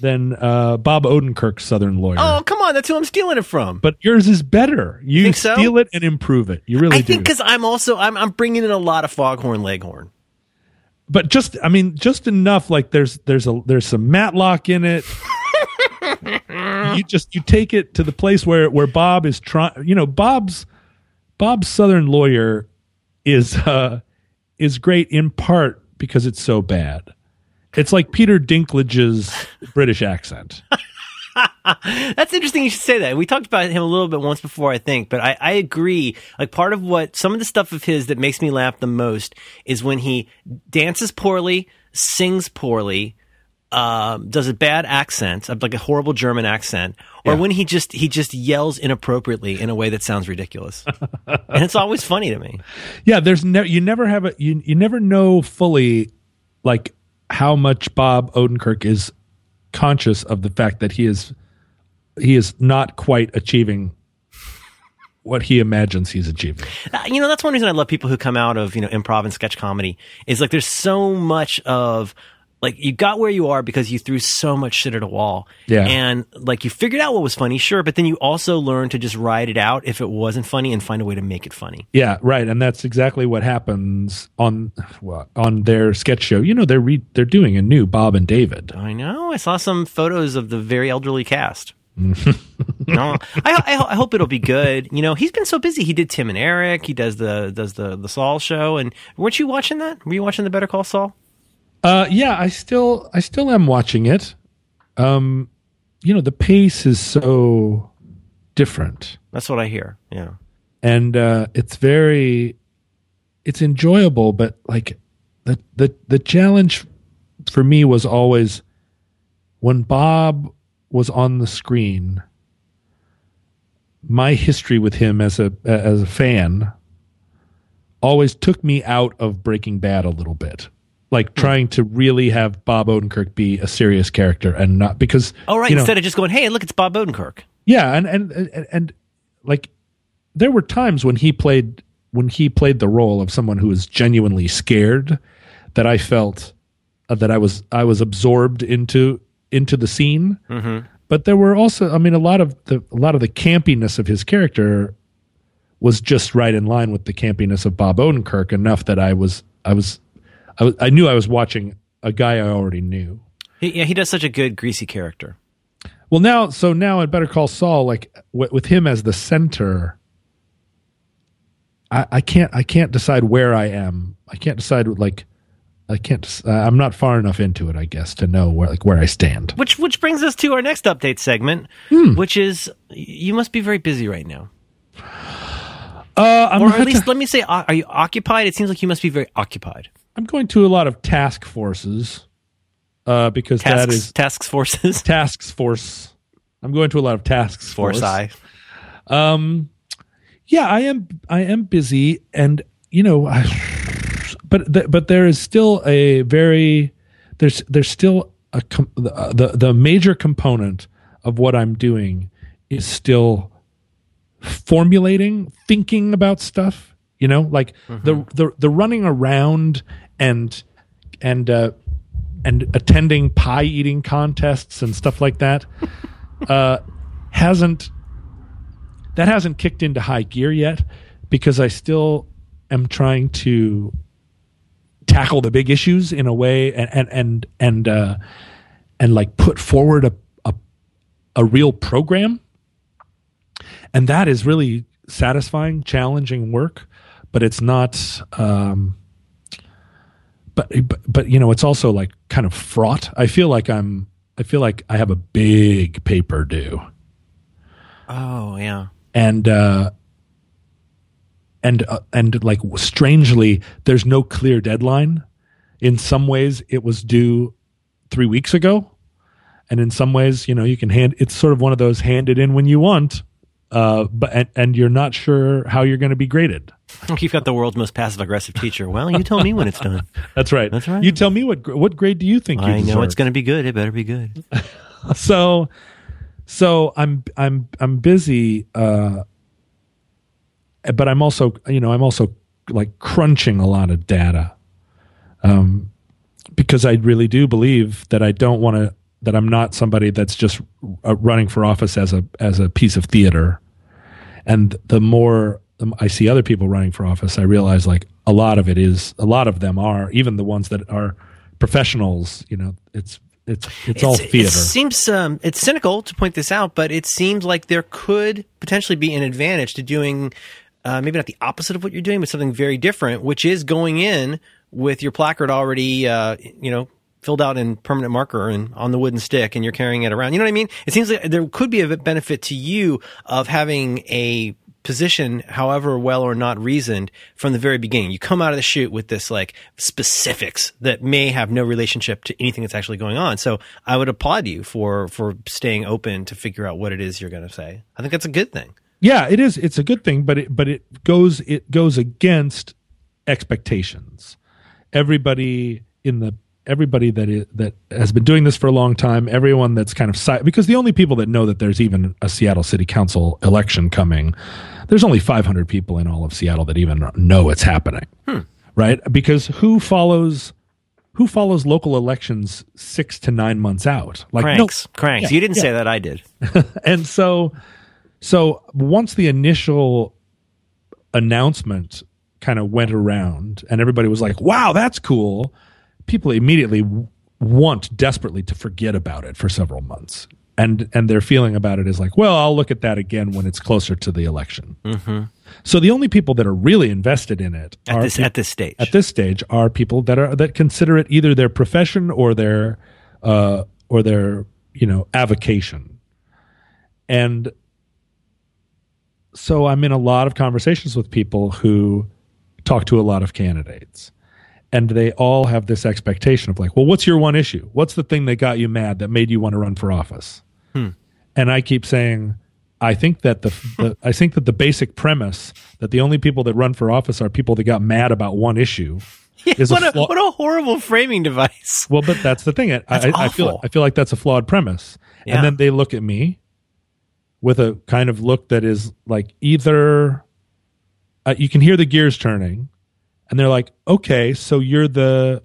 than uh, Bob Odenkirk's Southern lawyer. Oh, come on. That's who I'm stealing it from. But yours is better. You Think so? steal it and improve it. You really I do. think because I'm also, I'm, I'm bringing in a lot of foghorn leghorn. but just I mean, just enough. Like there's there's a there's some Matlock in it. you just you take it to the place where where Bob is trying. You know, Bob's Bob's Southern lawyer is uh is great in part because it's so bad. It's like Peter Dinklage's British accent. That's interesting you should say that. We talked about him a little bit once before, I think, but I, I agree. Like part of what some of the stuff of his that makes me laugh the most is when he dances poorly, sings poorly, um, does a bad accent, like a horrible German accent, or Yeah. when he just he just yells inappropriately in a way that sounds ridiculous, and it's always funny to me. Yeah, there's no you never have a you you never know fully like how much Bob Odenkirk is conscious of the fact that he is he is not quite achieving what he imagines he's achieving. Uh, you know, that's one reason I love people who come out of, you know, improv and sketch comedy is like there's so much of like you got where you are because you threw so much shit at a wall. Yeah. And like you figured out what was funny, sure, but then you also learned to just ride it out if it wasn't funny and find a way to make it funny. Yeah, right, and that's exactly what happens on well, on their sketch show. You know, they're re- they're doing a new Bob and David. I know. I saw some photos of the very elderly cast. no, I, I, I hope it'll be good. You know, he's been so busy. He did Tim and Eric. He does the does the the Saul show. And weren't you watching that? Were you watching the Better Call Saul? Uh, yeah, I still I still am watching it. Um, you know, the pace is so different. That's what I hear. Yeah. and uh, it's very it's enjoyable but like the the the challenge for me was always when bob was on the screen my history with him as a as a fan always took me out of breaking bad a little bit like trying to really have bob odenkirk be a serious character and not because Oh, right. you know, Instead of just going, hey, look, it's Bob Odenkirk. yeah, and, and and and like there were times when he played when he played the role of someone who was genuinely scared that I felt uh, that I was I was absorbed into into the scene. But there were also I mean a lot of the a lot of the campiness of his character was just right in line with the campiness of Bob Odenkirk enough that I was I was I, I knew I was watching a guy I already knew. He, yeah, he does such a good greasy character. Well, now, so now at Better Call Saul, like w- with him as the center, I, I can't, I can't decide where I am. I can't decide like, I can't. Uh, I'm not far enough into it, I guess, to know where like where I stand. Which which brings us to our next update segment, Hmm. which is you must be very busy right now, Uh, I'm, or at least let me say, are you occupied? It seems like you must be very occupied. I'm going to a lot of task forces, uh, because that Tasks, is tasks forces, tasks force. I'm going to a lot of tasks force force. I. yeah i am i am busy and you know I, but th- but there is still a very there's there's still a com- the, the the major component of what i'm doing is still formulating thinking about stuff you know like the, the the running around and and uh and attending pie eating contests and stuff like that uh hasn't that hasn't kicked into high gear yet because I still am trying to tackle the big issues in a way and and and and uh, and like put forward a, a a real program, and that is really satisfying, challenging work, but it's not. Um, but, but but you know, it's also like kind of fraught. I feel like I'm. I feel like I have a big paper due, Oh yeah. and uh, and uh, and like strangely, there's no clear deadline. In some ways, it was due three weeks ago, and in some ways, you know, you can hand. It's sort of one of those hand it in when you want, uh, but and, and you're not sure how you're going to be graded. You've got the world's most passive aggressive teacher. Well, you tell me when it's done. That's right. That's right. You tell me what what grade do you think you I know deserve? it's going to be good. It better be good. so so i'm i'm i'm busy uh but i'm also you know i'm also like crunching a lot of data um because i really do believe that i don't want to that i'm not somebody that's just uh, running for office as a as a piece of theater. And the more i see other people running for office i realize like a lot of it is a lot of them are even the ones that are professionals you know it's it's it's, all theater It seems um, it's cynical to point this out, but it seems like there could potentially be an advantage to doing uh, maybe not the opposite of what you're doing, but something very different, which is going in with your placard already, uh, you know, filled out in permanent marker and on the wooden stick, and you're carrying it around. You know what I mean? It seems like there could be a benefit to you of having a position, however well or not reasoned, from the very beginning. You come out of the chute with this like specifics that may have no relationship to anything that's actually going on. So I would applaud you for for staying open to figure out what it is you're going to say. I think that's a good thing. Yeah, it is. It's a good thing, but it but it goes it goes against expectations. Everybody in the everybody that is, that has been doing this for a long time, everyone that's kind of si- because the only people that know that there's even a Seattle City Council election coming, there's only 500 people in all of Seattle that even know it's happening. Hmm. Right? Because who follows who follows local elections 6 to 9 months out? Like no- Cranks, cranks. Yeah, you didn't yeah. say that. I did. and so so once the initial announcement kind of went around and everybody was like wow that's cool people immediately want desperately to forget about it for several months. And and their feeling about it is like well i'll look at that again when it's closer to the election. So the only people that are really invested in it At this peop- at this stage. at this stage are people that are that consider it either their profession or their uh, or their you know avocation. And so i'm in a lot of conversations with people who talk to a lot of candidates and they all have this expectation of like well what's your one issue what's the thing that got you mad that made you want to run for office and i keep saying i think that the, the i think that the basic premise that the only people that run for office are people that got mad about one issue is what, a flaw- what a horrible framing device. well, but that's the thing. I, That's I, I feel awful. I feel like that's a flawed premise. Yeah. And then they look at me with a kind of look that is like either uh, you can hear the gears turning, and they're like, "Okay, so you're the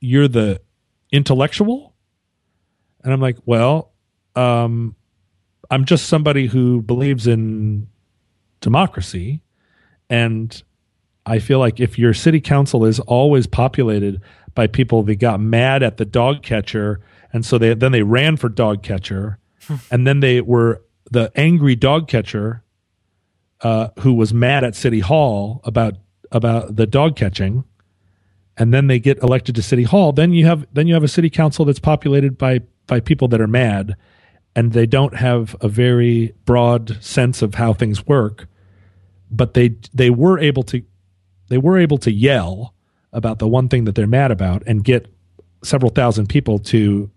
you're the intellectual," and I'm like, "Well, um, I'm just somebody who believes in democracy, and." I feel like if your city council is always populated by people that got mad at the dog catcher, and so they then they ran for dog catcher, and then they were the angry dog catcher uh, who was mad at city hall about about the dog catching, and then they get elected to city hall. Then you have then you have a city council that's populated by by people that are mad, and they don't have a very broad sense of how things work but they they were able to they were able to yell about the one thing that they're mad about and get several thousand people to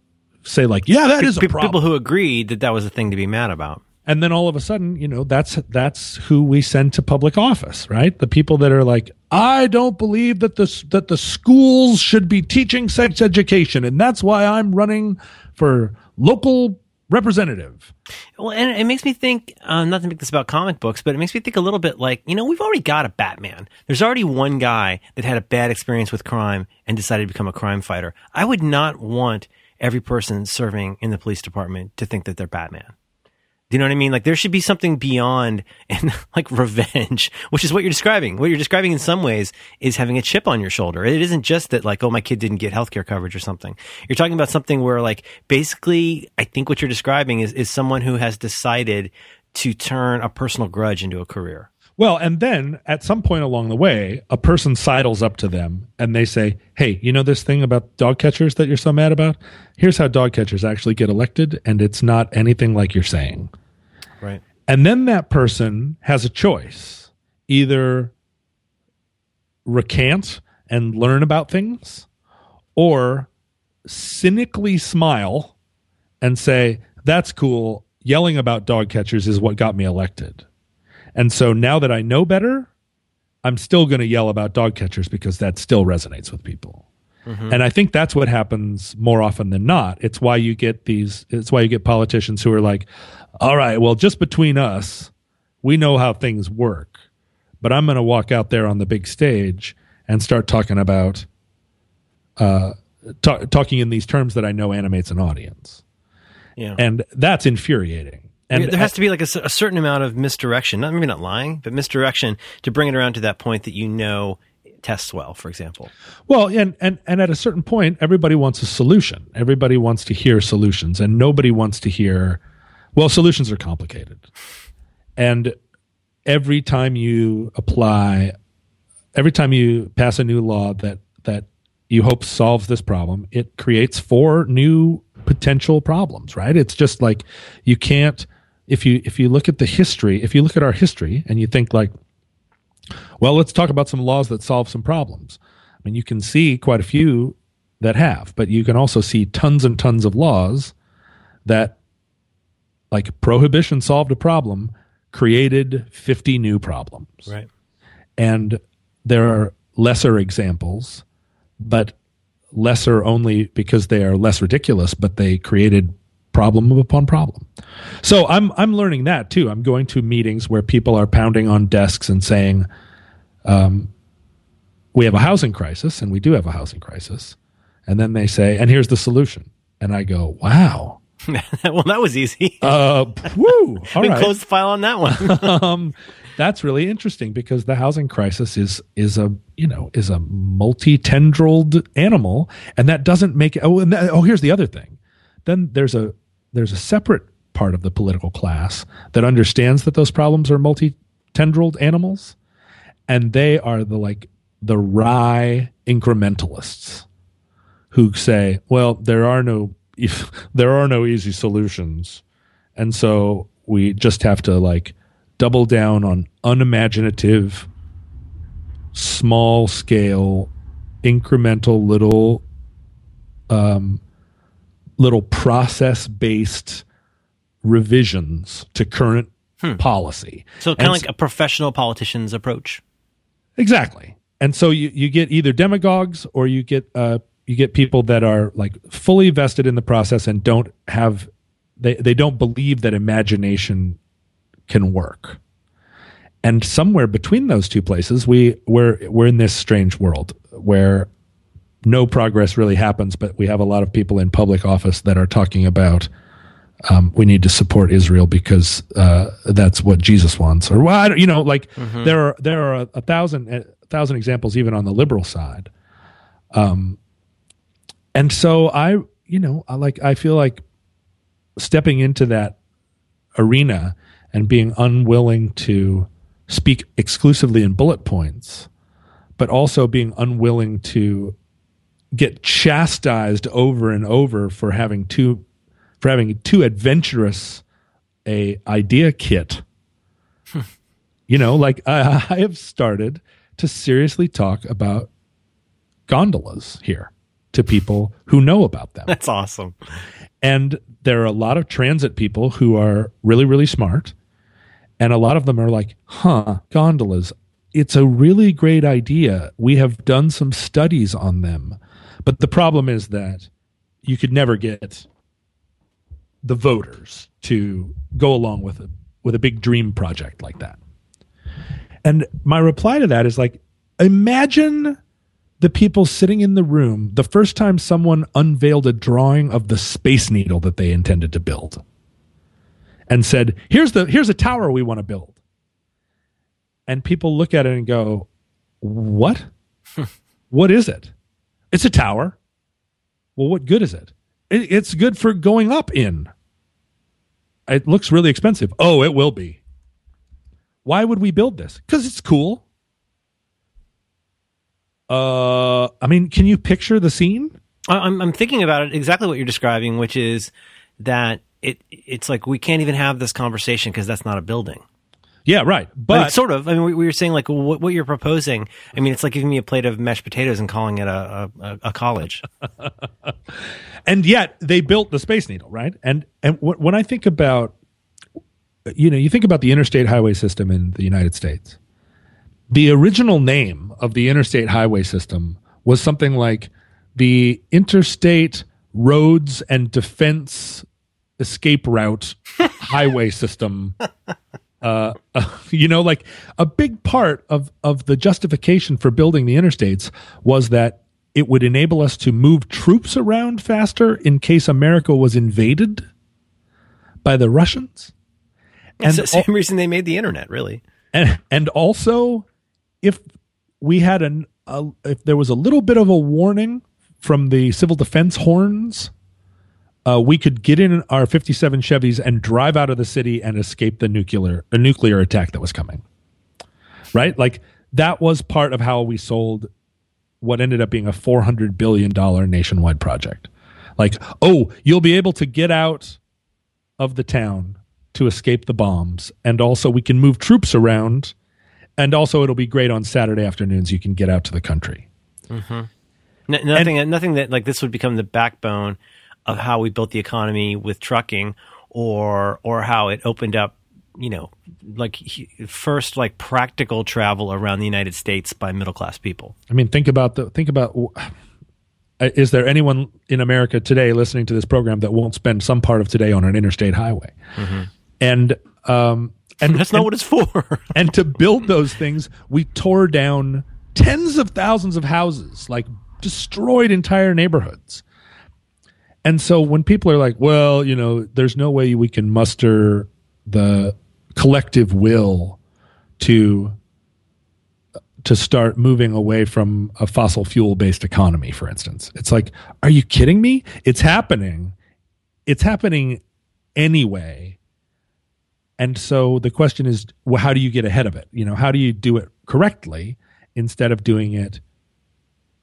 say like yeah that is a problem People who agreed that that was a thing to be mad about. And then all of a sudden you know that's that's who we send to public office right the people that are like i don't believe that the that the schools should be teaching sex education and that's why i'm running for local representative Well, and it makes me think, uh, not to make this about comic books, but it makes me think a little bit like, you know, we've already got a Batman. There's already one guy that had a bad experience with crime and decided to become a crime fighter. I would not want every person serving in the police department to think that they're Batman. Do you know what I mean? Like there should be something beyond and like revenge, which is what you're describing. What you're describing in some ways is having a chip on your shoulder. It isn't just that like, oh, my kid didn't get healthcare coverage or something. You're talking about something where like basically I think what you're describing is, is someone who has decided to turn a personal grudge into a career. Well, and then at some point along the way, a person sidles up to them and they say, Hey, you know this thing about dog catchers that you're so mad about? Here's how dog catchers actually get elected, and it's not anything like you're saying. Right. And then that person has a choice either recant and learn about things or cynically smile and say, That's cool. Yelling about dog catchers is what got me elected. And so now that I know better, I'm still going to yell about dog catchers because that still resonates with people. Mm-hmm. And I think that's what happens more often than not. It's why you get these, it's why you get politicians who are like, all right, well, just between us, we know how things work. But I'm going to walk out there on the big stage and start talking about, uh, talking in these terms that I know animates an audience. Yeah. And that's infuriating. And there has to be like a, a, certain amount of misdirection, not maybe not lying, but misdirection to bring it around to that point that you know tests well, for example. Well, and and and at a certain point, everybody wants a solution. Everybody wants to hear solutions, and nobody wants to hear. Well, solutions are complicated, and every time you apply, every time you pass a new law that that you hope solves this problem, it creates four new potential problems. Right? It's just like you can't if you if you look at the history, if you look at our history and you think like, well, let's talk about some laws that solve some problems. I mean, you can see quite a few that have, but you can also see tons and tons of laws that like prohibition solved a problem, created 50 new problems. Right. And there are lesser examples, but lesser only because they are less ridiculous, but they created problem upon problem. So I'm I'm learning that too. I'm going to meetings where people are pounding on desks and saying, um, "We have a housing crisis, and we do have a housing crisis," and then they say, "And here's the solution," and I go, "Wow." well, that was easy. Uh, woo! All right. close the file on that one. um, that's really interesting because the housing crisis is is a you know is a multi tendrilled animal, and that doesn't make it. Oh, and that, oh, here's the other thing. Then there's a there's a separate part of the political class that understands that those problems are multi-tendrilled animals and they are the like the wry incrementalists who say well there are no if there are no easy solutions and so we just have to like double down on unimaginative small scale incremental little um, little process based revisions to current hmm. policy. So kind of like a professional politician's approach. Exactly. And so you, you get either demagogues or you get uh, you get people that are like fully vested in the process and don't have they, they don't believe that imagination can work. And somewhere between those two places, we we're we're in this strange world where no progress really happens, but we have a lot of people in public office that are talking about um, we need to support Israel because uh, that's what Jesus wants, or well, you know, like mm-hmm. there are there are a, a, thousand a thousand examples even on the liberal side. Um, and so I, you know, I like I feel like stepping into that arena and being unwilling to speak exclusively in bullet points, but also being unwilling to get chastised over and over for having too for having too adventurous a idea kit. you know, like I, I have started to seriously talk about gondolas here to people who know about them. That's awesome. And there are a lot of transit people who are really, really smart. And a lot of them are like, huh, gondolas. It's a really great idea. We have done some studies on them. But the problem is that you could never get the voters to go along with a with a big dream project like that. And my reply to that is like imagine the people sitting in the room the first time someone unveiled a drawing of the space needle that they intended to build and said, "Here's the here's a tower we want to build." And people look at it and go, "What? what is it?" It's a tower. Well, what good is it? it it's good for going up in. it looks really expensive. Oh, it will be. Why would we build this? Because it's cool. Uh, I mean, can you picture the scene? I'm, I'm thinking about it exactly what you're describing, which is that it it's like we can't even have this conversation because that's not a building. Yeah, right. But it's sort of. I mean, we, we were saying like what, what you're proposing. I mean, it's like giving me a plate of mashed potatoes and calling it a a, a college. and yet they built the Space Needle, right? And and wh- when I think about, you know, you think about the interstate highway system in the United States. The original name of the interstate highway system was something like the Interstate Roads and Defense Escape Route Highway System. Uh, you know, like a big part of of the justification for building the interstates was that it would enable us to move troops around faster in case America was invaded by the Russians. It's And the same reason they made the internet, really. and and also if we had an a, if there was a little bit of a warning from the civil defense horns uh, we could get in our 57 Chevys and drive out of the city and escape the nuclear a nuclear attack that was coming. Right? Like that was part of how we sold what ended up being a 400 billion dollar nationwide project. Like, oh, you'll be able to get out of the town to escape the bombs and also we can move troops around and also it'll be great on Saturday afternoons you can get out to the country. N- nothing, nothing that like this would become the backbone of how we built the economy with trucking, or or how it opened up, you know, like first like practical travel around the United States by middle class people. I mean, think about the think about. uh, Is there anyone in America today listening to this program that won't spend some part of today on an interstate highway? And um, and That's not what it's for. and to build those things, we tore down tens of thousands of houses, like destroyed entire neighborhoods. And so when people are like, well, you know, there's no way we can muster the collective will to to start moving away from a fossil fuel based economy, for instance. It's like, are you kidding me? It's happening. It's happening anyway. And so the question is, well, how do you get ahead of it? You know, how do you do it correctly instead of doing it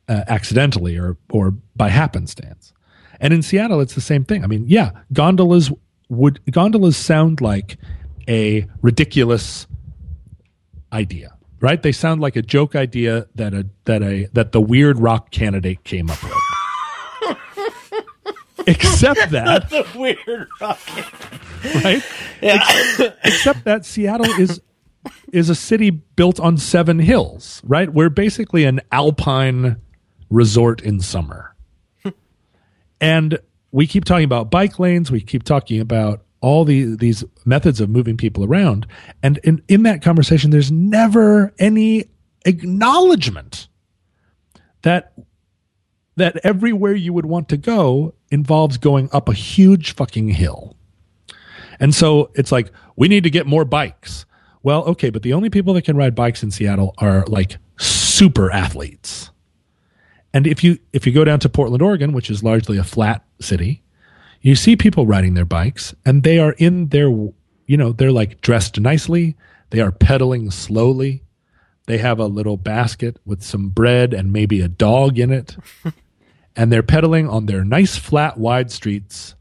uh, accidentally or or by happenstance? And in Seattle, it's the same thing. I mean, yeah, gondolas would gondolas sound like a ridiculous idea, right? They sound like a joke idea that a that a that the weird rock candidate came up with. Except that the weird rocket. right? Ex- Except that Seattle is is a city built on seven hills, right? We're basically an alpine resort in summer. And we keep talking about bike lanes, we keep talking about all the, these methods of moving people around. And in, in that conversation, there's never any acknowledgement that that everywhere you would want to go involves going up a huge fucking hill. And so it's like, we need to get more bikes. Well, okay, but the only people that can ride bikes in Seattle are like super athletes. And if you if you go down to Portland, Oregon, which is largely a flat city, you see people riding their bikes and they are in their you know, they're like dressed nicely, they are pedaling slowly. They have a little basket with some bread and maybe a dog in it. and they're pedaling on their nice flat wide streets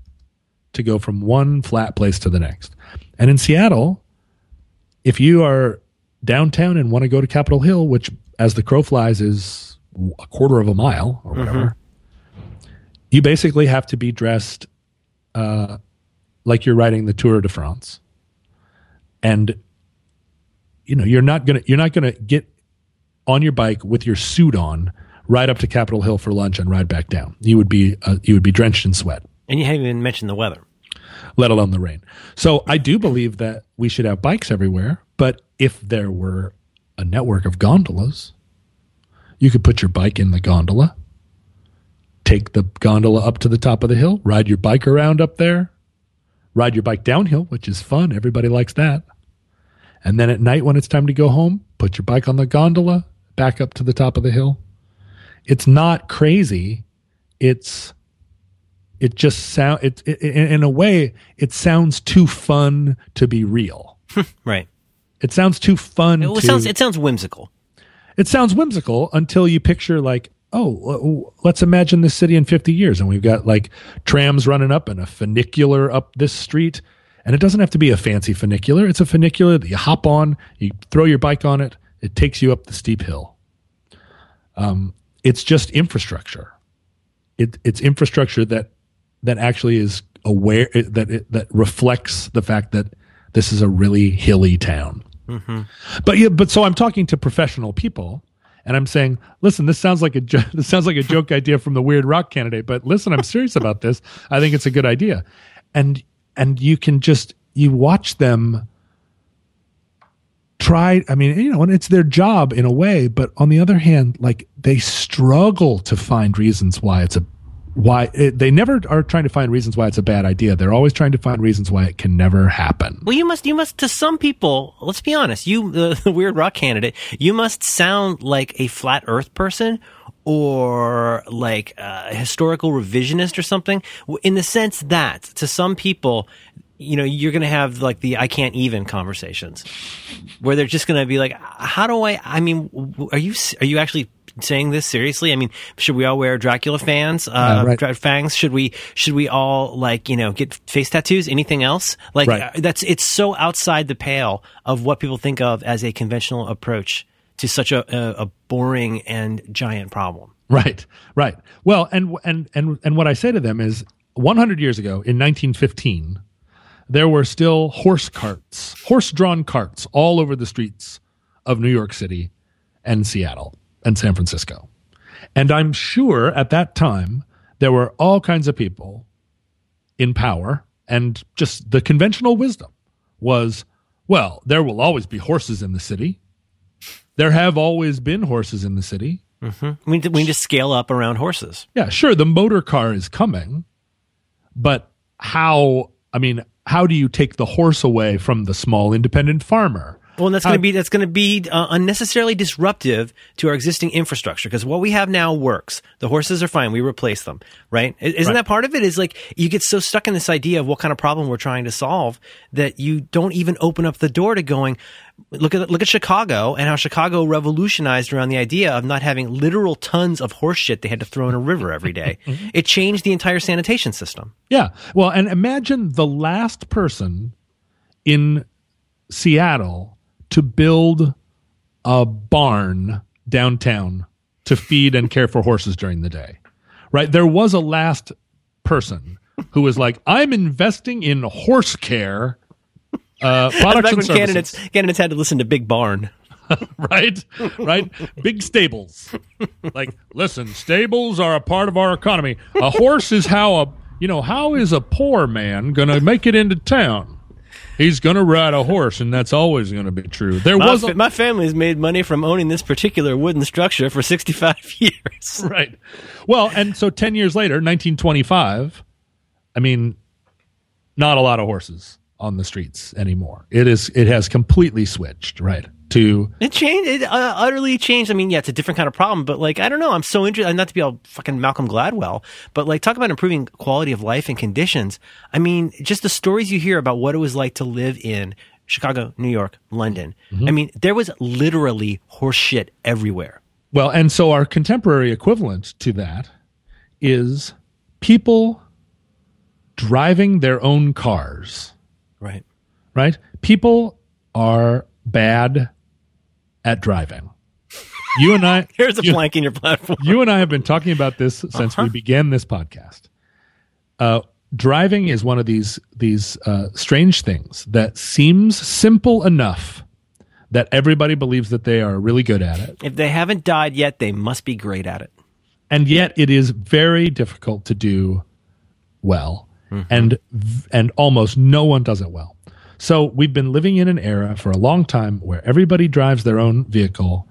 to go from one flat place to the next. And in Seattle, if you are downtown and want to go to Capitol Hill, which as the crow flies is a quarter of a mile or whatever, you basically have to be dressed uh, like you're riding the Tour de France. And you know, you're not gonna you're not gonna get on your bike with your suit on, ride up to Capitol Hill for lunch and ride back down. You would be uh, you would be drenched in sweat And you haven't even mentioned the weather. let alone the rain. So I do believe that we should have bikes everywhere, but if there were a network of gondolas, you could put your bike in the gondola, take the gondola up to the top of the hill, ride your bike around up there, ride your bike downhill, which is fun. Everybody likes that. And then at night when it's time to go home, put your bike on the gondola, back up to the top of the hill. It's not crazy. It's it just sound it, it in a way it sounds too fun to be real. right. It sounds too fun. It to, sounds it sounds whimsical. It sounds whimsical until you picture like, oh, let's imagine this city in 50 years, and we've got like trams running up and a funicular up this street, and it doesn't have to be a fancy funicular. It's a funicular that you hop on, you throw your bike on it, it takes you up the steep hill. Um, it's just infrastructure. It, it's infrastructure that that actually is aware that it, that reflects the fact that this is a really hilly town. Mm-hmm. But yeah, but so I'm talking to professional people, and I'm saying, listen, this sounds like a jo- this sounds like a joke idea from the weird rock candidate, but listen, I'm serious about this. I think it's a good idea, and and you can just you watch them try i mean you know and it's their job in a way but on the other hand like they struggle to find reasons why it's a why it, they never are trying to find reasons why it's a bad idea. They're always trying to find reasons why it can never happen. Well, you must, you must, to some people, let's be honest, you, the, the weird rock candidate, you must sound like a flat earth person or like a historical revisionist or something in the sense that to some people, you know, you're going to have like the I can't even conversations where they're just going to be like, how do I, I mean, are you, are you actually saying this seriously? I mean, should we all wear Dracula fans, uh, uh right. fangs? Should we, should we all like, you know, get face tattoos? Anything else? Like right. uh, that's, it's so outside the pale of what people think of as a conventional approach to such a, a, a boring and giant problem. Right, right. Well, and, and, and, and what I say to them is 100 years ago in 1915, there were still horse carts, horse drawn carts all over the streets of New York City and Seattle and San Francisco. And I'm sure at that time there were all kinds of people in power, and just the conventional wisdom was well, there will always be horses in the city. There have always been horses in the city. Mm-hmm. We, need to, we need to scale up around horses. Yeah, sure. The motor car is coming, but how? I mean, how do you take the horse away from the small independent farmer? Well, that's going to be that's going to be uh, unnecessarily disruptive to our existing infrastructure because what we have now works. The horses are fine. We replace them, right? Isn't right. that part of it? Is like you get so stuck in this idea of what kind of problem we're trying to solve that you don't even open up the door to going. Look at look at Chicago and how Chicago revolutionized around the idea of not having literal tons of horse shit they had to throw in a river every day. mm-hmm. It changed the entire sanitation system. Yeah. Well, and imagine the last person in Seattle to build a barn downtown to feed and care for horses during the day. Right? There was a last person who was like, I'm investing in horse care. Uh, products and services. candidates candidates had to listen to Big Barn. right? Right? Big stables. Like, listen, stables are a part of our economy. A horse is how a you know, how is a poor man gonna make it into town? He's going to ride a horse, and that's always going to be true. There my, was a, my family's made money from owning this particular wooden structure for 65 years. Right. Well, and so 10 years later, 1925, I mean, not a lot of horses on the streets anymore. It is it has completely switched, right? To it changed it uh, utterly changed. I mean yeah it's a different kind of problem but like i don't know. I'm so interested not to be all fucking malcolm gladwell but like talk about improving quality of life and conditions. I mean just the stories you hear about what it was like to live in chicago new york london. Mm-hmm. i mean there was literally horse shit everywhere. Well and so our contemporary equivalent to that is people driving their own cars. Right. Right? People are bad at driving. You and I here's a you, plank in your platform. You and I have been talking about this since uh-huh. we began this podcast. Uh, driving is one of these these uh, strange things that seems simple enough that everybody believes that they are really good at it. If they haven't died yet, they must be great at it. And yet, it is very difficult to do well, mm-hmm. and and almost no one does it well. So we've been living in an era for a long time where everybody drives their own vehicle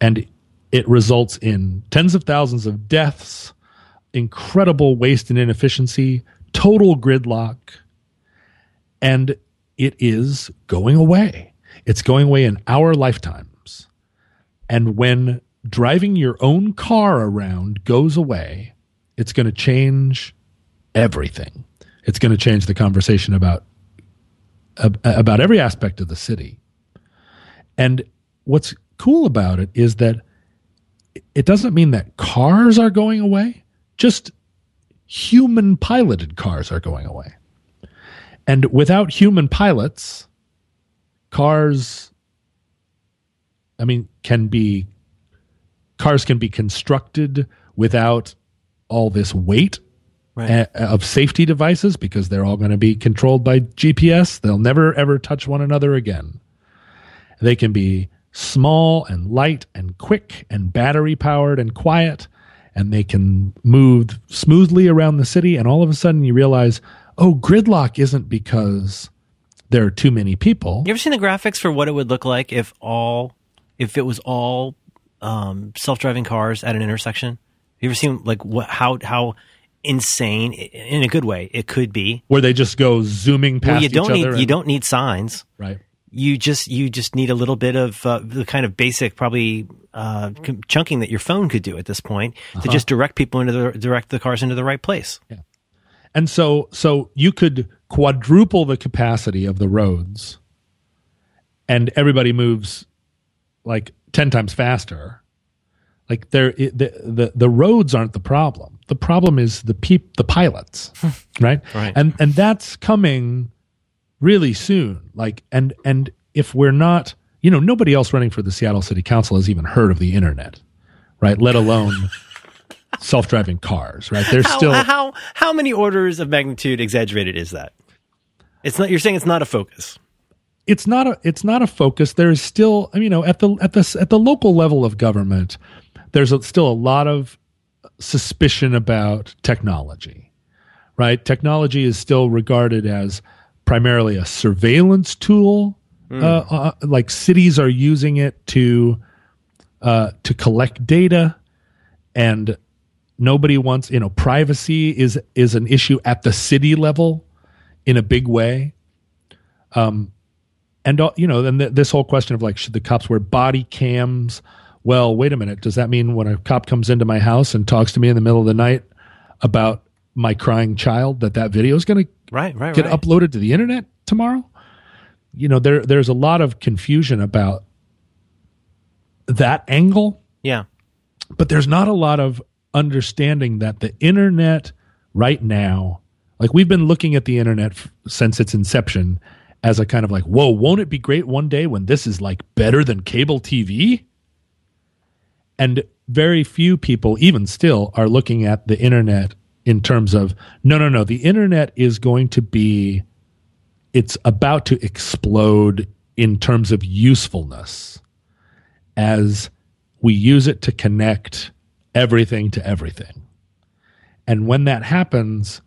and it results in tens of thousands of deaths, incredible waste and inefficiency, total gridlock, and it is going away. It's going away in our lifetimes. And when driving your own car around goes away, it's going to change everything. It's going to change the conversation about about every aspect of the city. And what's cool about it is that it doesn't mean that cars are going away, just human piloted cars are going away. And without human pilots, cars, I mean, can be, cars can be constructed without all this weight right. a, of safety devices because they're all going to be controlled by GPS. They'll never ever touch one another again. They can be small and light and quick and battery powered and quiet and they can move smoothly around the city and all of a sudden you realize oh gridlock isn't because there are too many people you ever seen the graphics for what it would look like if all if it was all um, self-driving cars at an intersection you ever seen like what how how insane in a good way it could be where they just go zooming past well, you don't need and, you don't need signs right you just you just need a little bit of uh, the kind of basic probably uh, chunking that your phone could do at this point uh-huh. to just direct people into the direct the cars into the right place. Yeah. And so so you could quadruple the capacity of the roads and everybody moves like 10 times faster. Like there the, the the roads aren't the problem. The problem is the peop the pilots, right? right? And and that's coming really soon. Like, and and if we're not, you know, nobody else running for the Seattle City Council has even heard of the internet, right? Let alone self-driving cars, right? There's how, still how how many orders of magnitude exaggerated is that? It's not. You're saying it's not a focus. It's not a. It's not a focus. There is still, you know, at the at the at the local level of government, there's a, still a lot of suspicion about technology, right? Technology is still regarded as primarily a surveillance tool. Mm. Uh, uh, like cities are using it to uh, to collect data, and nobody wants you know privacy is is an issue at the city level in a big way. Um, and uh, you know, then th- this whole question of like, should the cops wear body cams? Well, wait a minute. Does that mean when a cop comes into my house and talks to me in the middle of the night about my crying child that that video is going to right, right, get right. uploaded to the internet tomorrow. You know, there there's a lot of confusion about that angle. Yeah. But there's not a lot of understanding that the internet right now, like we've been looking at the internet f- since its inception as a kind of like, whoa, won't it be great one day when this is like better than cable TV? And very few people, even still, are looking at the internet in terms of no, no, no. The internet is going to be, it's about to explode in terms of usefulness as we use it to connect everything to everything. And when that happens,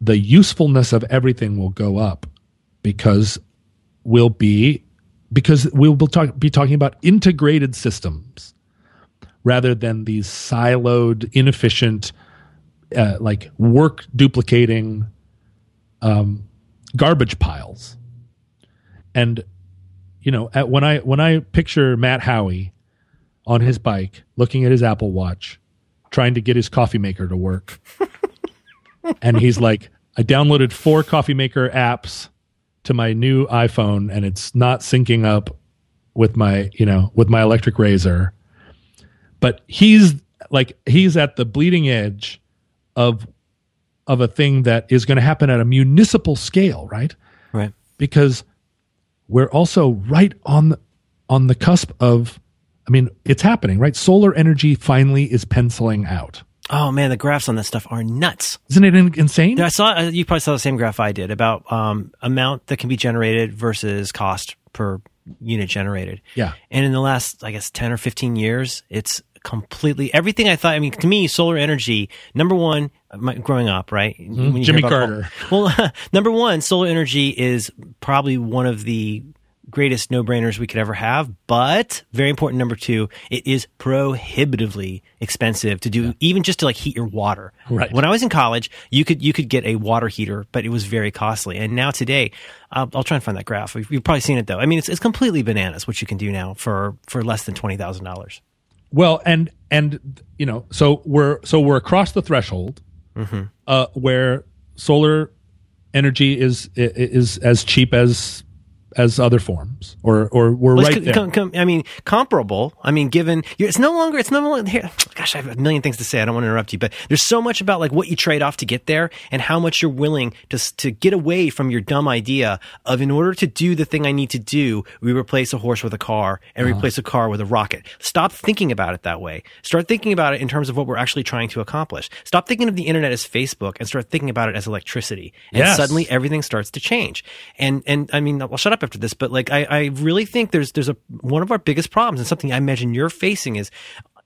the usefulness of everything will go up because we'll be because we'll be, talk, be talking about integrated systems rather than these siloed, inefficient uh, like work duplicating um, garbage piles. And you know, at, when I when I picture Matt Howie on his bike, looking at his Apple Watch, trying to get his coffee maker to work, and he's like, "I downloaded four coffee maker apps to my new iPhone, and it's not syncing up with my you know with my electric razor." But he's like he's at the bleeding edge of of a thing that is going to happen at a municipal scale, right? Right. Because we're also right on the, on the cusp of I mean, it's happening, right? Solar energy finally is penciling out. Oh man, the graphs on this stuff are nuts. Isn't it in- insane? I saw uh, you probably saw the same graph I did about um, amount that can be generated versus cost per unit generated. Yeah. And in the last, I guess, ten or fifteen years, it's completely everything I thought. I mean, to me, solar energy. Number one, my, growing up, right? Mm-hmm. Jimmy Carter. well, number one, solar energy is probably one of the greatest no-brainers we could ever have. But very important, number two, it is prohibitively expensive to do, yeah. even just to like heat your water. Right. When I was in college, you could you could get a water heater, but it was very costly. And now today, I'll, I'll try and find that graph. You've probably seen it though. I mean, it's it's completely bananas what you can do now for for less than twenty thousand dollars. Well, and and you know, so we're so we're across the threshold uh, where solar energy is is as cheap as as other forms, or or we're Well, right it's there. com- com- I mean, comparable. I mean, given you it's no longer, it's no longer here. Gosh, I have a million things to say. I don't want to interrupt you, but there's so much about like what you trade off to get there, and how much you're willing to to get away from your dumb idea of in order to do the thing I need to do, we replace a horse with a car and Uh-huh. replace a car with a rocket. Stop thinking about it that way. Start thinking about it in terms of what we're actually trying to accomplish. Stop thinking of the internet as Facebook and start thinking about it as electricity. And Yes. suddenly everything starts to change. And and I mean, I'll shut up after this, but like I, I really think there's there's a one of our biggest problems and something I imagine you're facing is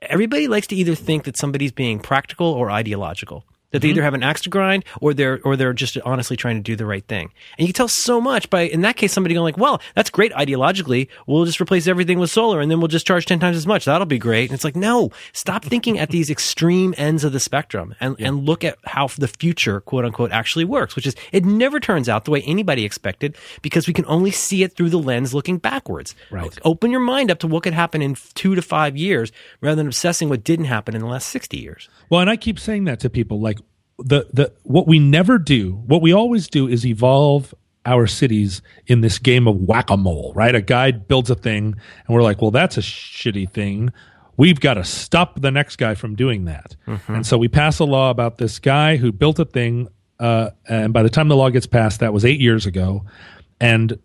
everybody likes to either think that somebody's being practical or ideological. That they mm-hmm. either have an axe to grind or they're or they're just honestly trying to do the right thing. And you can tell so much by in that case somebody going like, well, that's great ideologically. We'll just replace everything with solar and then we'll just charge ten times as much. That'll be great. And it's like, no, stop thinking at these extreme ends of the spectrum and, and look at how the future, quote unquote, actually works, which is it never turns out the way anybody expected because we can only see it through the lens looking backwards. Right. Open your mind up to what could happen in two to five years rather than obsessing what didn't happen in the last 60 years. Well, and I keep saying that to people like the the what we never do, what we always do is evolve our cities in this game of whack-a-mole, right? A guy builds a thing and we're like, "Well, that's a shitty thing. We've got to stop the next guy from doing that." And so we pass a law about this guy who built a thing uh, and by the time the law gets passed, that was 8 years ago, and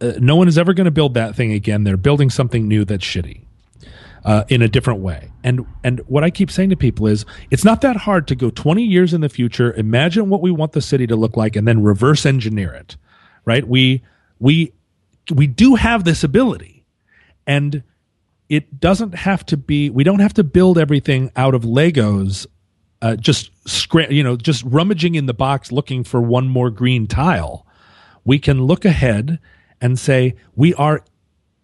uh, no one is ever going to build that thing again. They're building something new that's shitty uh, in a different way. And and what I keep saying to people is, it's not that hard to go 20 years in the future, imagine what we want the city to look like, and then reverse engineer it. Right? We we we do have this ability, and it doesn't have to be. We don't have to build everything out of Legos. Uh, just scra- you know, just rummaging in the box looking for one more green tile. We can look ahead and say we are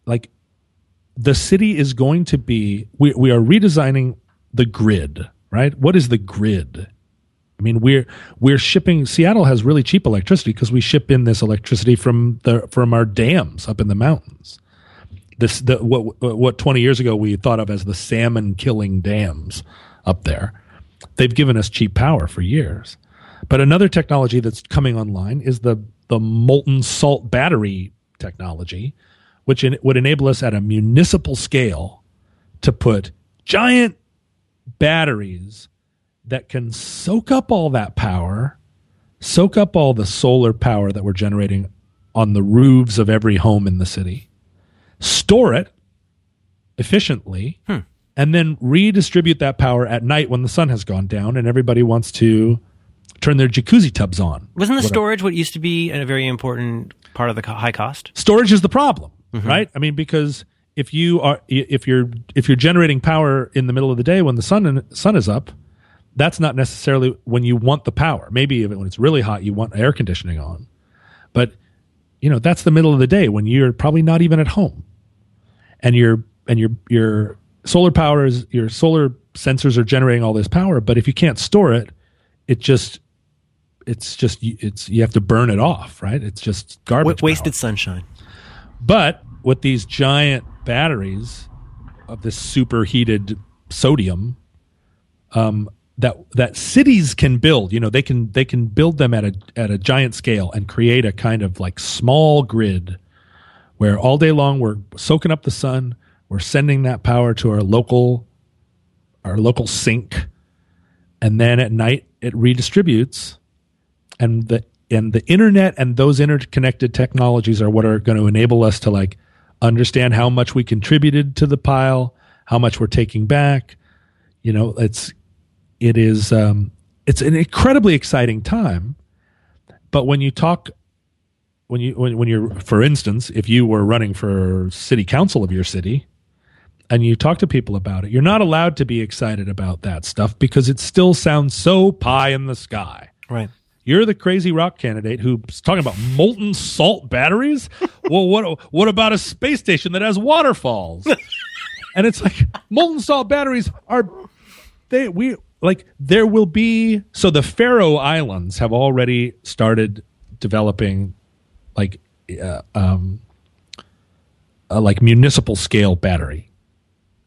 like the city is going to be we, we are redesigning the grid right? What is the grid? I mean we're we're shipping seattle has really cheap electricity because we ship in this electricity from the from our dams up in the mountains. This the what what 20 years ago we thought of as the salmon killing dams up there. They've given us cheap power for years. But another technology that's coming online is the the molten salt battery technology which in, would enable us at a municipal scale to put giant batteries that can soak up all that power, soak up all the solar power that we're generating on the roofs of every home in the city, store it efficiently, hmm. and then redistribute that power at night when the sun has gone down and everybody wants to turn their jacuzzi tubs on. Wasn't the storage what used to be a very important part of the high cost? storage is the problem Mm-hmm. right? I mean because if you are if you're if you're generating power in the middle of the day when the sun sun is up that's not necessarily when you want the power. Maybe it- when it's really hot you want air conditioning on. But you know that's the middle of the day when you're probably not even at home. And your and your your solar power is your solar sensors are generating all this power but if you can't store it it just it's just it's you have to burn it off right? It's just garbage Wa- wasted power. sunshine. But with these giant batteries of this superheated sodium, um, that that cities can build, you know, they can they can build them at a at a giant scale and create a kind of like small grid where all day long we're soaking up the sun, we're sending that power to our local our local sink, and then at night it redistributes and the and the internet and those interconnected technologies are what are going to enable us to like understand how much we contributed to the pile how much we're taking back. You know it's it is um it's an incredibly exciting time. But when you talk when you when, when you're for instance if you were running for city council of your city and you talk to people about it you're not allowed to be excited about that stuff because it still sounds so pie in the sky. Right. You're the crazy rock candidate who's talking about molten salt batteries. well, what what about a space station that has waterfalls? and it's like molten salt batteries are they we like there will be so the Faroe Islands have already started developing like uh, um uh, like municipal scale battery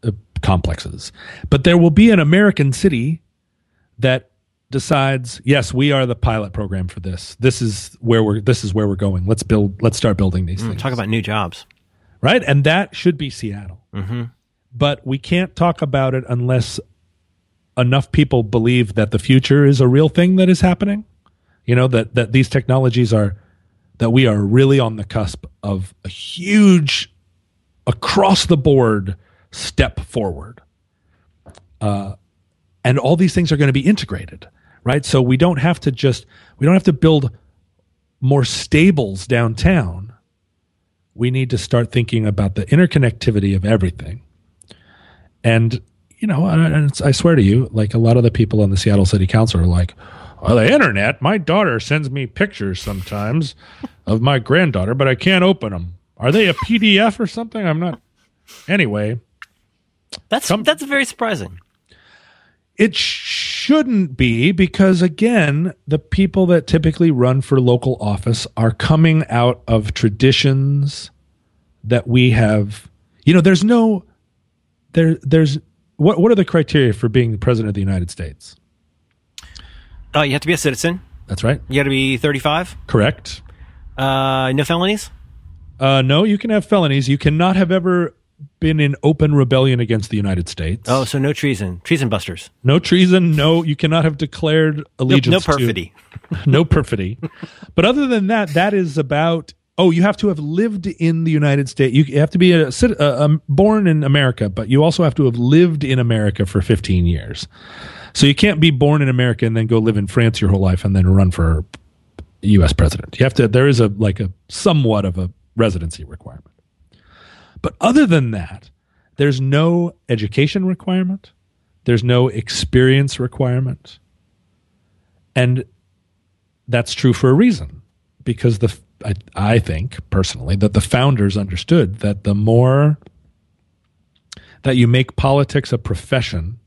uh, complexes. But there will be an American city that decides, yes, we are the pilot program for this. This is where we're this is where we're going. Let's build let's start building these things. Talk about new jobs. right? And that should be Seattle. But we can't talk about it unless enough people believe that the future is a real thing that is happening. You know that that these technologies are that we are really on the cusp of a huge across the board step forward. Uh, and all these things are going to be integrated, right? So we don't have to just we don't have to build more stables downtown we need to start thinking about the interconnectivity of everything. And you know, and I swear to you, like a lot of the people on the Seattle City Council are like, "Oh, the internet. My daughter sends me pictures sometimes of my granddaughter, but I can't open them. Are they a PDF or something? I'm not." Anyway, That's Some- that's very surprising. it shouldn't be because again the people that typically run for local office are coming out of traditions that we have you know there's no there there's what what are the criteria for being the president of the united states Oh, you have to be a citizen. that's right You got to be 35. correct Uh, no felonies. uh no you can have felonies you cannot have ever been in open rebellion against the united states Oh, so no treason. Treason busters. no treason no you cannot have declared allegiance no to- perfidy. no perfidy. But other than that, that is about. Oh, you have to have lived in the United States. You have to be a, uh, um, born in America, but you also have to have lived in America for 15 years. So you can't be born in America and then go live in France your whole life and then run for U.S. president. You have to. There is a like a somewhat of a residency requirement. But other than that, there's no education requirement. There's no experience requirement. And that's true for a reason because the I, I think personally that the founders understood that the more that you make politics a profession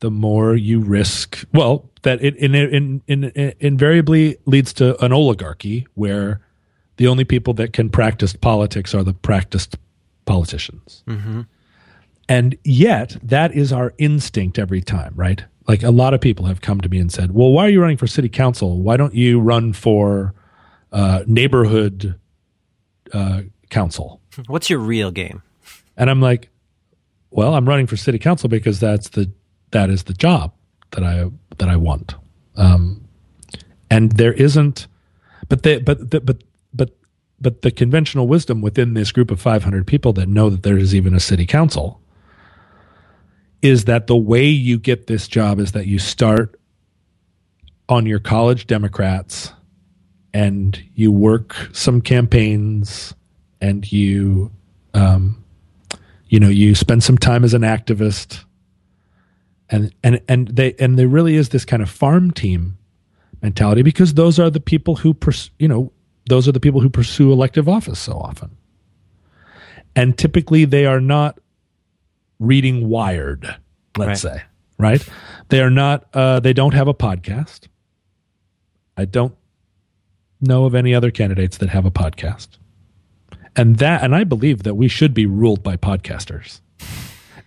the more you risk well that it in, in, in, in invariably leads to an oligarchy where the only people that can practice politics are the practiced politicians and yet, that is our instinct every time, right? Like a lot of people have come to me and said, "Well, why are you running for city council? Why don't you run for uh, neighborhood uh, council?" What's your real game? And I'm like, "Well, I'm running for city council because that's the that is the job that I that I want." Um, and there isn't, but the, but the, but but the conventional wisdom within this group of 500 people that know that there is even a city council is that the way you get this job is that you start on your college Democrats and you work some campaigns and you um, you know you spend some time as an activist and and and they and there really is this kind of farm team mentality because those are the people who pers- you know those are the people who pursue elective office so often and typically they are not reading wired let's Right. say right they are not uh, they don't have a podcast i don't know of any other candidates that have a podcast and that and i believe that we should be ruled by podcasters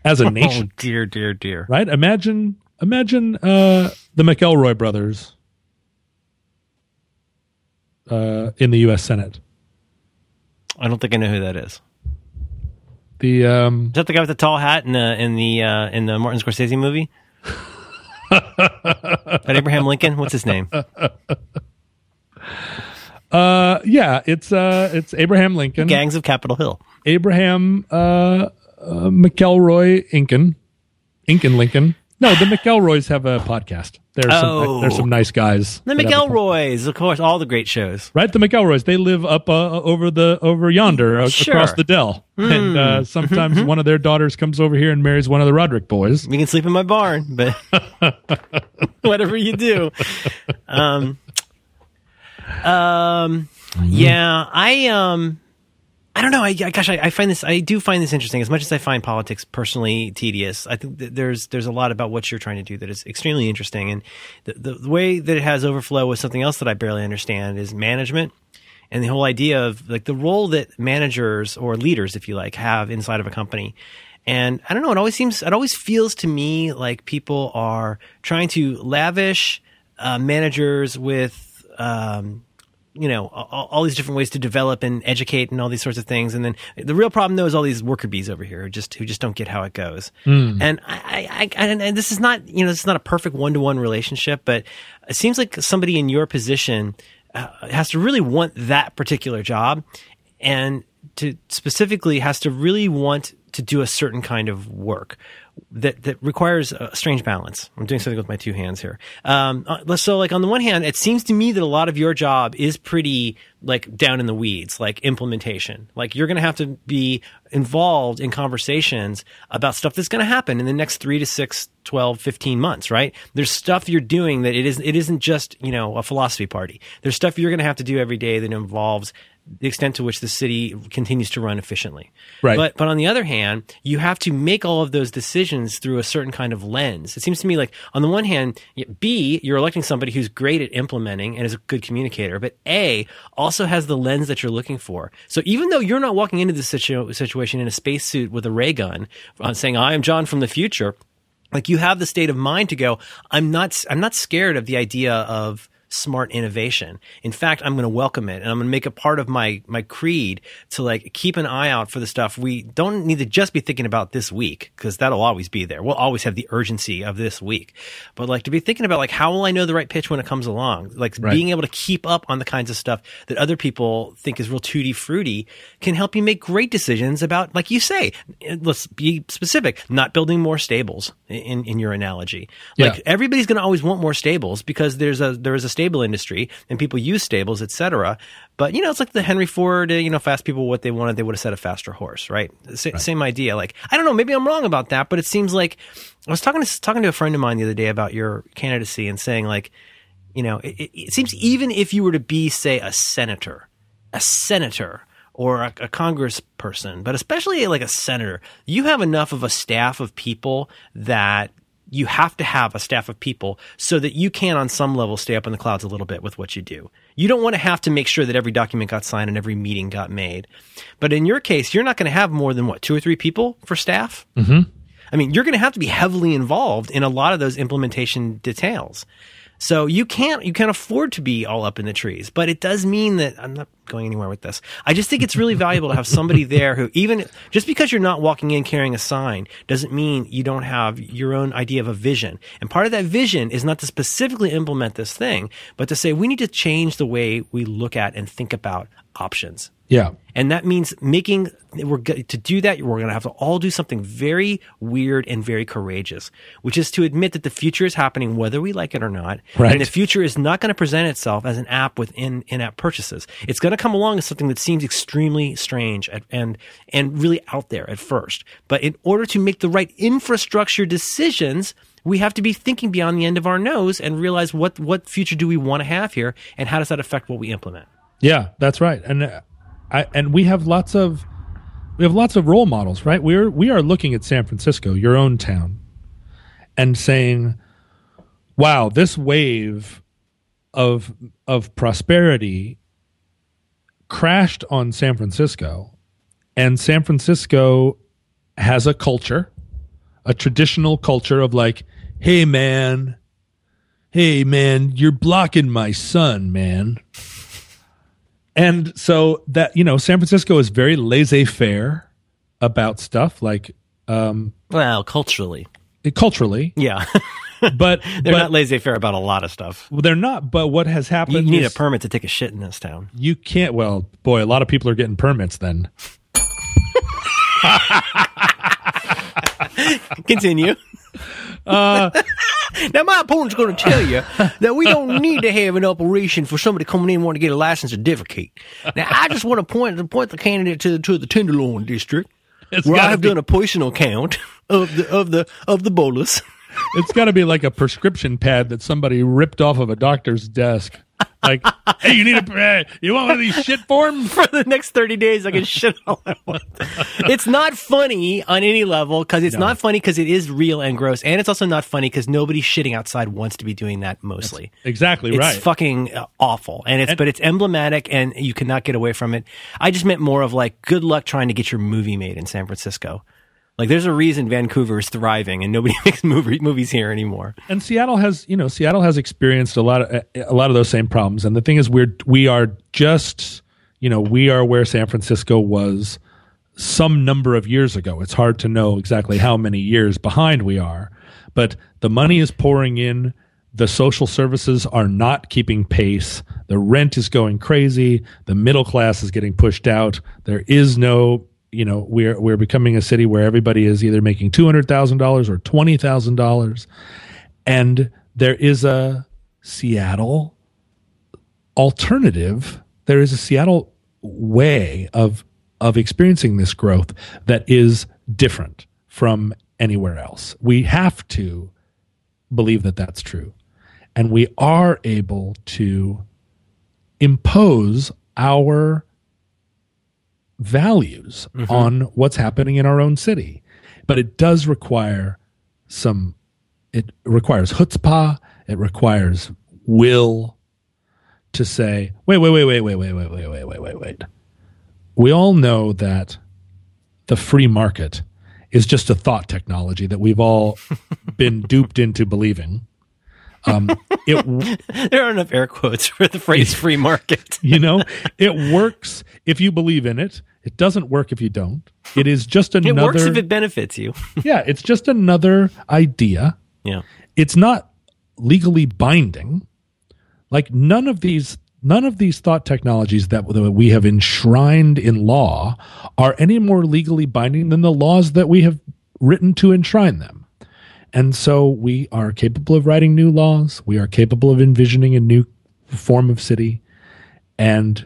as a nation Oh dear, dear, dear. right? Imagine, imagine uh, the McElroy brothers uh, in the U.S. Senate. I don't think I know who that is. The um, Is that the guy with the tall hat in the in the uh, in the Martin Scorsese movie? that Abraham Lincoln? What's his name? uh, yeah, it's uh, it's Abraham Lincoln, Gangs of Capitol Hill. Abraham uh, uh, McElroy Incan, Incan Lincoln. No, the McElroys have a podcast. There's Oh. some there's some nice guys. The that have a pod- McElroys, of course, all the great shows. Right, the McElroys. They live up uh, over the over yonder uh, Sure. across the dell, and uh, sometimes one of their daughters comes over here and marries one of the Roderick boys. You can sleep in my barn, but whatever you do. Um, um, yeah, I um, I don't know. I, I gosh, I, I find this. I do find this interesting. As much as I find politics personally tedious, I think there's there's a lot about what you're trying to do that is extremely interesting. And the, the, the way that it has overflow with something else that I barely understand is management and the whole idea of like the role that managers or leaders, if you like, have inside of a company. And I don't know, it always seems, it always feels to me like people are trying to lavish uh, managers with, um, you know, all, all, these different ways to develop and educate and all these sorts of things. And then the real problem though is all these worker bees over here who just, who just don't get how it goes. Mm. And I, I, I, and this is not, you know, this is not a perfect one to one relationship, but it seems like somebody in your position uh, has to really want that particular job and to specifically has to really want to do a certain kind of work that that requires a strange balance. I'm doing something with my two hands here. Um, uh, so, like on the one hand, it seems to me that a lot of your job is pretty like down in the weeds, like implementation. Like you're going to have to be involved in conversations about stuff that's going to happen in the next three to six, 12, 15 months, right? There's stuff you're doing that it is it isn't just you know a philosophy party. There's stuff you're going to have to do every day that involves the extent to which the city continues to run efficiently. Right. But but on the other hand, you have to make all of those decisions through a certain kind of lens. It seems to me like on the one hand, B, you're electing somebody who's great at implementing and is a good communicator, but A also has the lens that you're looking for. So even though you're not walking into this situ- situation in a spacesuit with a ray gun, uh, saying I am John from the future, like you have the state of mind to go, I'm not I'm not scared of the idea of smart innovation. In fact, I'm going to welcome it and I'm going to make it part of my my creed to like keep an eye out for the stuff we don't need to just be thinking about this week because that'll always be there. We'll always have the urgency of this week. But like to be thinking about like how will I know the right pitch when it comes along? Like right. being able to keep up on the kinds of stuff that other people think is real tutti fruity can help you make great decisions about like you say, let's be specific, not building more stables in in your analogy. Like yeah. everybody's going to always want more stables because there's a there is a stable industry and people use stables, etc. But you know, it's like the Henry Ford. You know, fast people what they wanted, they would have said a faster horse, right? S- right? Same idea. Like I don't know, maybe I'm wrong about that, but it seems like I was talking to talking to a friend of mine the other day about your candidacy and saying like, you know, it, it seems even if you were to be, say, a senator, a senator or a, a congressperson, but especially like a senator, you have enough of a staff of people that you have to have a staff of people so that you can, on some level, stay up in the clouds a little bit with what you do. You don't want to have to make sure that every document got signed and every meeting got made. But in your case, you're not going to have more than what, two or three people for staff? Mm-hmm. I mean, you're going to have to be heavily involved in a lot of those implementation details. So you can't you can't afford to be all up in the trees. But it does mean that I'm not going anywhere with this. I just think it's really valuable to have somebody there who even just because you're not walking in carrying a sign doesn't mean you don't have your own idea of a vision. And part of that vision is not to specifically implement this thing, but to say we need to change the way we look at and think about options. Yeah. And that means making, we're to do that, we're going to have to all do something very weird and very courageous, which is to admit that the future is happening whether we like it or not. Right. And the future is not going to present itself as an app within in-app purchases. It's going to come along as something that seems extremely strange and, and, and really out there at first. But in order to make the right infrastructure decisions, we have to be thinking beyond the end of our nose and realize what, what future do we want to have here and how does that affect what we implement? Yeah, that's right. And uh, I, and we have lots of we have lots of role models, right? We're we are looking at San Francisco, your own town, and saying, "Wow, this wave of of prosperity crashed on San Francisco, and San Francisco has a culture, a traditional culture of like, hey man, hey man, you're blocking my sun, man." And so that you know san francisco is very laissez-faire about stuff like um well culturally. culturally. Yeah. But they're but, not laissez-faire about a lot of stuff. Well, they're not but what has happened you need a permit to take a shit in this town. You can't well boy a lot of people are getting permits then continue uh, now, my opponent's going to tell you that we don't need to have an operation for somebody coming in wanting to get a license certificate. Now, I just want to point point the candidate to to the Tenderloin district, It's where I've be- done a personal count of the of the of the bolus. it's got to be like a prescription pad that somebody ripped off of a doctor's desk like hey you need a you want one of these shit forms? For the next 30 days i can shit all i want. It's not funny on any level because it's not funny because it is real and gross and it's also not funny because nobody shitting outside wants to be doing that mostly. Exactly it's right. It's fucking uh, awful and it's And- but it's emblematic and you cannot get away from it. I just meant more of like good luck trying to get your movie made in san francisco Like there's a reason Vancouver is thriving and nobody makes movie, movies here anymore. And Seattle has, you know, Seattle has experienced a lot of a lot of those same problems. And the thing is, we're we are just, you know, we are where San Francisco was some number of years ago. It's hard to know exactly how many years behind we are, but the money is pouring in. The social services are not keeping pace. The rent is going crazy. The middle class is getting pushed out. There is no you know we're we're becoming a city where everybody is either making two hundred thousand dollars or twenty thousand dollars, and there is a Seattle alternative. There is a Seattle way of of experiencing this growth that is different from anywhere else. We have to believe that that's true, and we are able to impose our values mm-hmm. on what's happening in our own city. But it does require some, it requires chutzpah, it requires will to say, wait, wait, wait, wait, wait, wait, wait, wait, wait, wait, wait, wait. We all know that the free market is just a thought technology that we've all been duped into believing. Um, it, there are enough air quotes for the phrase free market. you know, it works if you believe in it. It doesn't work if you don't. It is just another. It works if it benefits you. yeah, it's just another idea. Yeah. It's not legally binding. Like none of these none of these thought technologies that we have enshrined in law are any more legally binding than the laws that we have written to enshrine them. And so we are capable of writing new laws. We are capable of envisioning a new form of city. And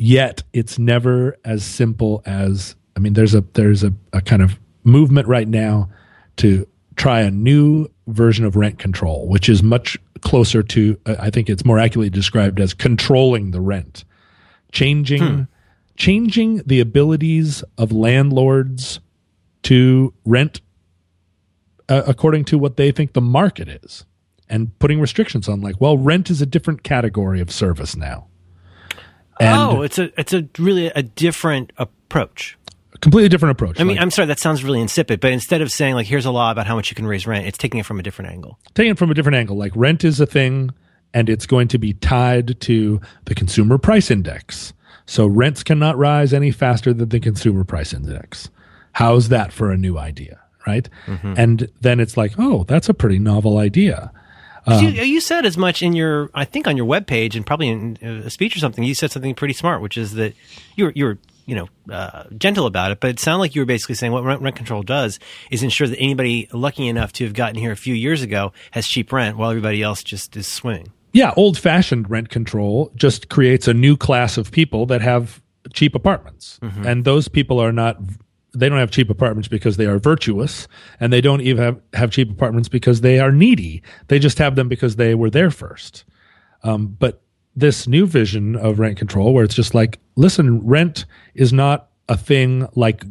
yet it's never as simple as I mean, there's a there's a, a kind of movement right now to try a new version of rent control, which is much closer to I think it's more accurately described as controlling the rent, changing hmm. changing the abilities of landlords to rent uh, according to what they think the market is and putting restrictions on like well rent is a different category of service now and oh it's a it's a really a different approach a completely different approach i mean like, i'm sorry that sounds really insipid but instead of saying like here's a law about how much you can raise rent it's taking it from a different angle taking it from a different angle like rent is a thing and it's going to be tied to the consumer price index so rents cannot rise any faster than the consumer price index how's that for a new idea right? Mm-hmm. And then it's like, oh, that's a pretty novel idea. Um, you, you, said as much in your, I think, on your webpage and probably in a speech or something. You said something pretty smart, which is that you're you're you know uh, gentle about it, but it sounded like you were basically saying what rent, rent, control does is ensure that anybody lucky enough to have gotten here a few years ago has cheap rent, while everybody else just is swimming. Yeah, old fashioned rent control just creates a new class of people that have cheap apartments, mm-hmm. and those people are not they don't have cheap apartments because they are virtuous and they don't even have, have cheap apartments because they are needy. They just have them because they were there first. Um, but this new vision of rent control where it's just like listen rent is not a thing like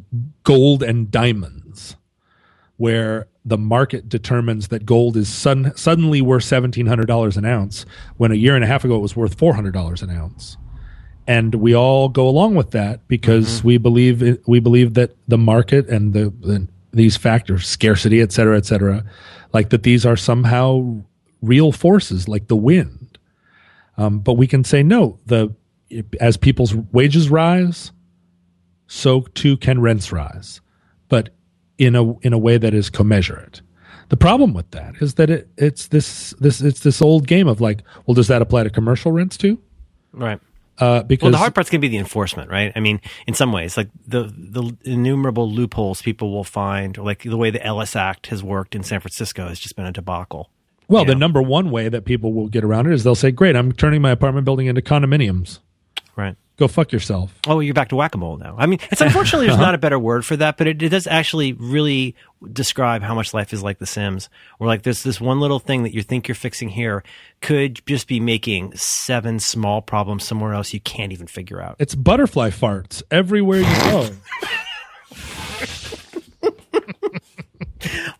gold and diamonds where the market determines that gold is sudden, suddenly worth $1700 an ounce when a year and a half ago it was worth $400 an ounce and we all go along with that because mm-hmm. we believe we believe that the market and the, the, these factors scarcity et cetera et cetera like that these are somehow real forces like the wind. Um, but we can say no the as people's wages rise so too can rents rise but in a in a way that is commensurate. The problem with that is that it, it's this this it's this old game of like well does that apply to commercial rents too? Right uh, because well, the hard part's going to be the enforcement, right? I mean, in some ways, like the the innumerable loopholes people will find, or like the way the Ellis Act has worked in San Francisco has just been a debacle. Well, the know? number one way that people will get around it is they'll say, "Great, I'm turning my apartment building into condominiums." Right go fuck yourself. Oh, you're back to whack a mole now. I mean, it's unfortunately there's not a better word for that, but it, it, does actually really describe how much life is like The Sims. Or like there's this one little thing that you think you're fixing here could just be making seven small problems somewhere else you can't even figure out. It's butterfly farts everywhere you go.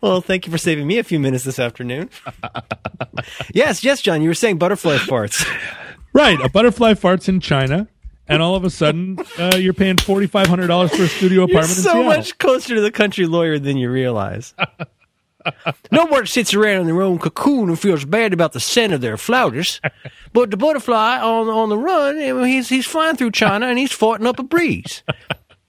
well, thank you for saving me a few minutes this afternoon. yes, yes, John, you were saying butterfly farts. Right, a butterfly farts in China and all of a sudden uh, you're paying forty five hundred dollars for a studio apartment. You're so Seattle. much closer to the country lawyer than you realize. no one sits around in their own cocoon and feels bad about the scent of their flouters. But the butterfly on on the run, he's he's flying through China and he's farting up a breeze.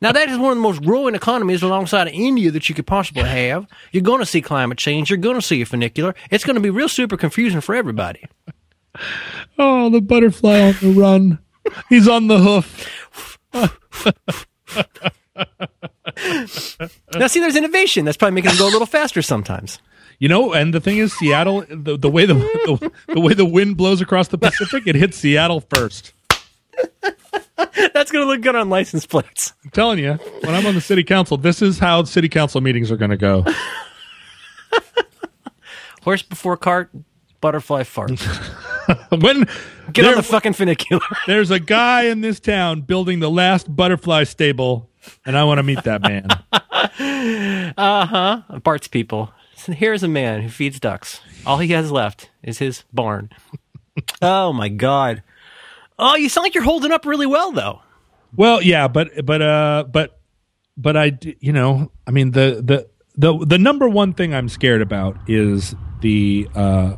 Now that is one of the most growing economies alongside of India that you could possibly have. You're going to see climate change. You're going to see a funicular. It's going to be real super confusing for everybody. Oh, the butterfly on the run. He's on the hoof. Now see, there's innovation. That's probably making it go a little faster sometimes. You know, and the thing is, Seattle, the, the way the, the the way the wind blows across the Pacific, it hits Seattle first. That's going to look good on license plates. I'm telling you, when I'm on the city council, this is how city council meetings are going to go. Horse before cart, butterfly fart. when Get there- on the fucking funicular. there's a guy in this town building the last butterfly stable, and I want to meet that man. Uh huh. Bart's people. So here's a man who feeds ducks. All he has left is his barn. oh my god. Oh, you sound like you're holding up really well, though. Well, yeah, but but uh, but but I you know, I mean the the the the number one thing I'm scared about is the uh,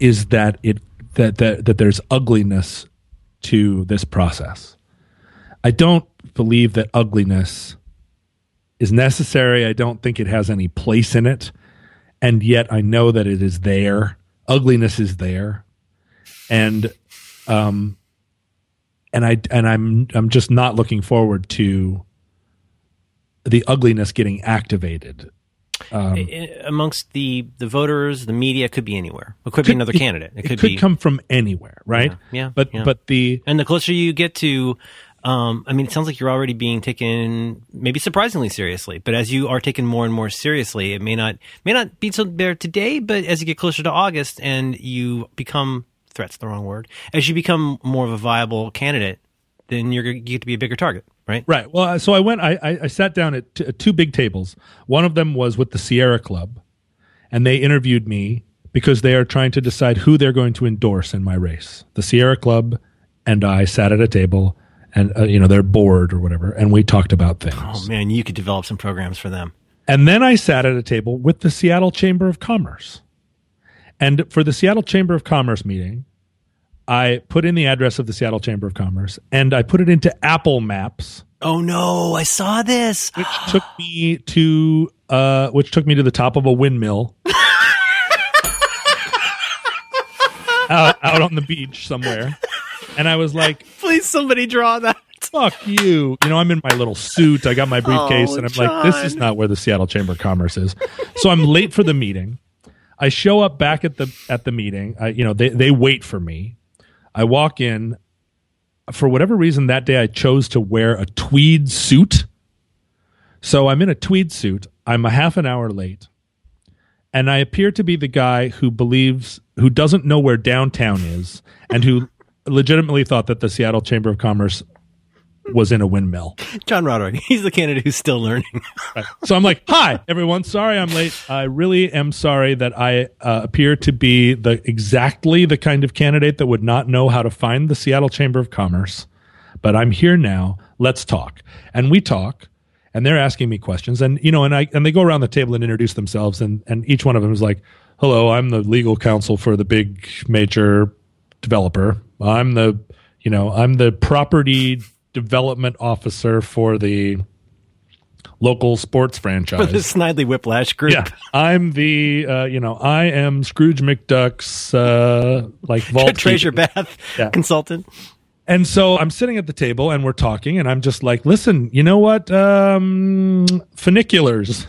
is that it that that that there's ugliness to this process. I don't believe that ugliness is necessary. I don't think it has any place in it, and yet I know that it is there. Ugliness is there, and um, and I and I'm I'm just not looking forward to the ugliness getting activated. I- amongst the the voters, the media could be anywhere. It could be another candidate. It, could, be. come from anywhere, right? yeah, but yeah. but the and the closer you get to, um, I mean, it sounds like you're already being taken maybe surprisingly seriously. But as you are taken more and more seriously, it may not may not be so there today. But as you get closer to August and you become threats the wrong word as you become more of a viable candidate, then you're you get to be a bigger target, right? right. Well, so I went. I I, I sat down at t- two big tables. One of them was with the Sierra Club, and they interviewed me because they are trying to decide who they're going to endorse in my race. The Sierra Club and I sat at a table, and uh, you know their board or whatever, and we talked about things. Oh man, you could develop some programs for them. And then I sat at a table with the Seattle Chamber of Commerce. And for the Seattle Chamber of Commerce meeting, I put in the address of the Seattle Chamber of Commerce and I put it into Apple Maps, Oh no, I saw this. which took me to uh, which took me to the top of a windmill. out, out on the beach somewhere. And I was like, Please, somebody draw that. fuck you. You know, I'm in my little suit. I got my briefcase, Oh, and I'm like, this is not where the Seattle Chamber of Commerce is. So I'm late for the meeting. I show up back at the at the meeting. I, you know, they they wait for me. I walk in. For whatever reason, that day I chose to wear a tweed suit. So I'm in a tweed suit. I'm a half an hour late, and I appear to be the guy who believes who doesn't know where downtown is, and who legitimately thought that the Seattle Chamber of Commerce was in a windmill. John Roderick. He's the candidate who's still learning. So I'm like, "Hi, everyone. Sorry I'm late. I really am sorry that I uh, appear to be the exactly the kind of candidate that would not know how to find the Seattle Chamber of Commerce, but I'm here now. Let's talk." And we talk, and they're asking me questions, and you know, and I and they go around the table and introduce themselves, and and each one of them is like, "Hello, I'm the legal counsel for the big major developer. I'm the, you know, I'm the property development officer for the local sports franchise." For the Snidely Whiplash group. Yeah, I'm the uh, you know I am Scrooge McDuck's uh, like vault Treasure keeper. Bath Yeah. consultant. And so I'm sitting at the table and we're talking, and I'm just like, listen, you know what? Um, funiculars,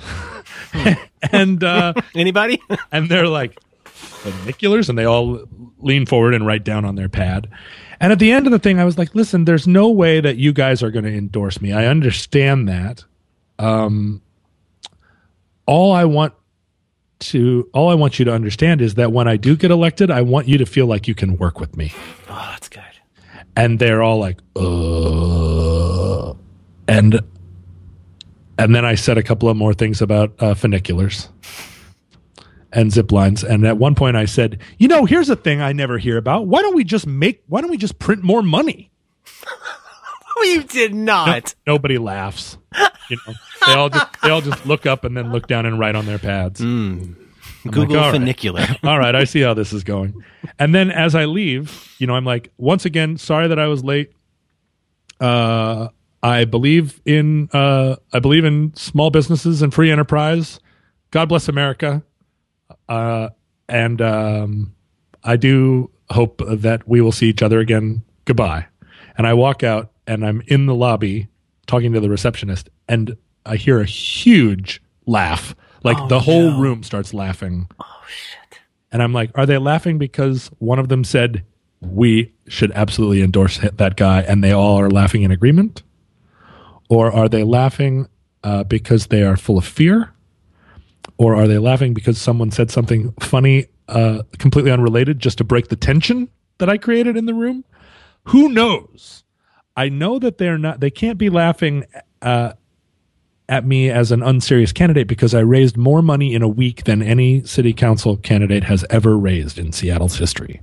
and uh, Anybody? and they're like funiculars, and they all lean forward and write down on their pad. And at the end of the thing, I was like, listen, there's no way that you guys are going to endorse me. I understand that. Um, all I want to all I want you to understand is that when I do get elected, I want you to feel like you can work with me. oh, that's good. And they're all like, uh, and and then I said a couple of more things about uh, funiculars and zip lines. And at one point, I said, you know, here's a thing I never hear about. Why don't we just make? Why don't we just print more money? you did not. Nobody laughs. You know, they all just they all just look up and then look down and write on their pads. Mm. Google like, all right. funicular. all right, I see how this is going. And then as I leave, you know, I'm like, once again, sorry that I was late. Uh, I believe in uh, I believe in small businesses and free enterprise. God bless America. Uh, and um, I do hope that we will see each other again. Goodbye. And I walk out and I'm in the lobby talking to the receptionist, and I hear a huge laugh. Like Oh, the whole no. room starts laughing. Oh shit! And I'm like, are they laughing because one of them said we should absolutely endorse that guy, and they all are laughing in agreement, or are they laughing uh, because they are full of fear, or are they laughing because someone said something funny, uh, completely unrelated, just to break the tension that I created in the room? Who knows? I know that they're not. They can't be laughing uh, at me as an unserious candidate because I raised more money in a week than any city council candidate has ever raised in Seattle's history.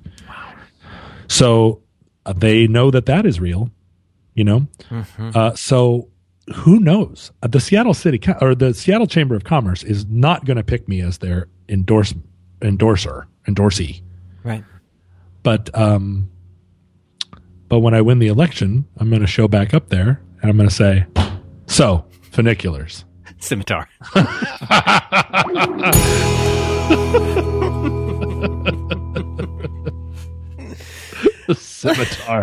So uh, they know that that is real, you know. Uh, so who knows? Uh, the Seattle City or the Seattle Chamber of Commerce is not going to pick me as their endorse endorser endorsee. right. But um, but when I win the election, I'm going to show back up there and I'm going to say, so funiculars. Scimitar. Scimitar.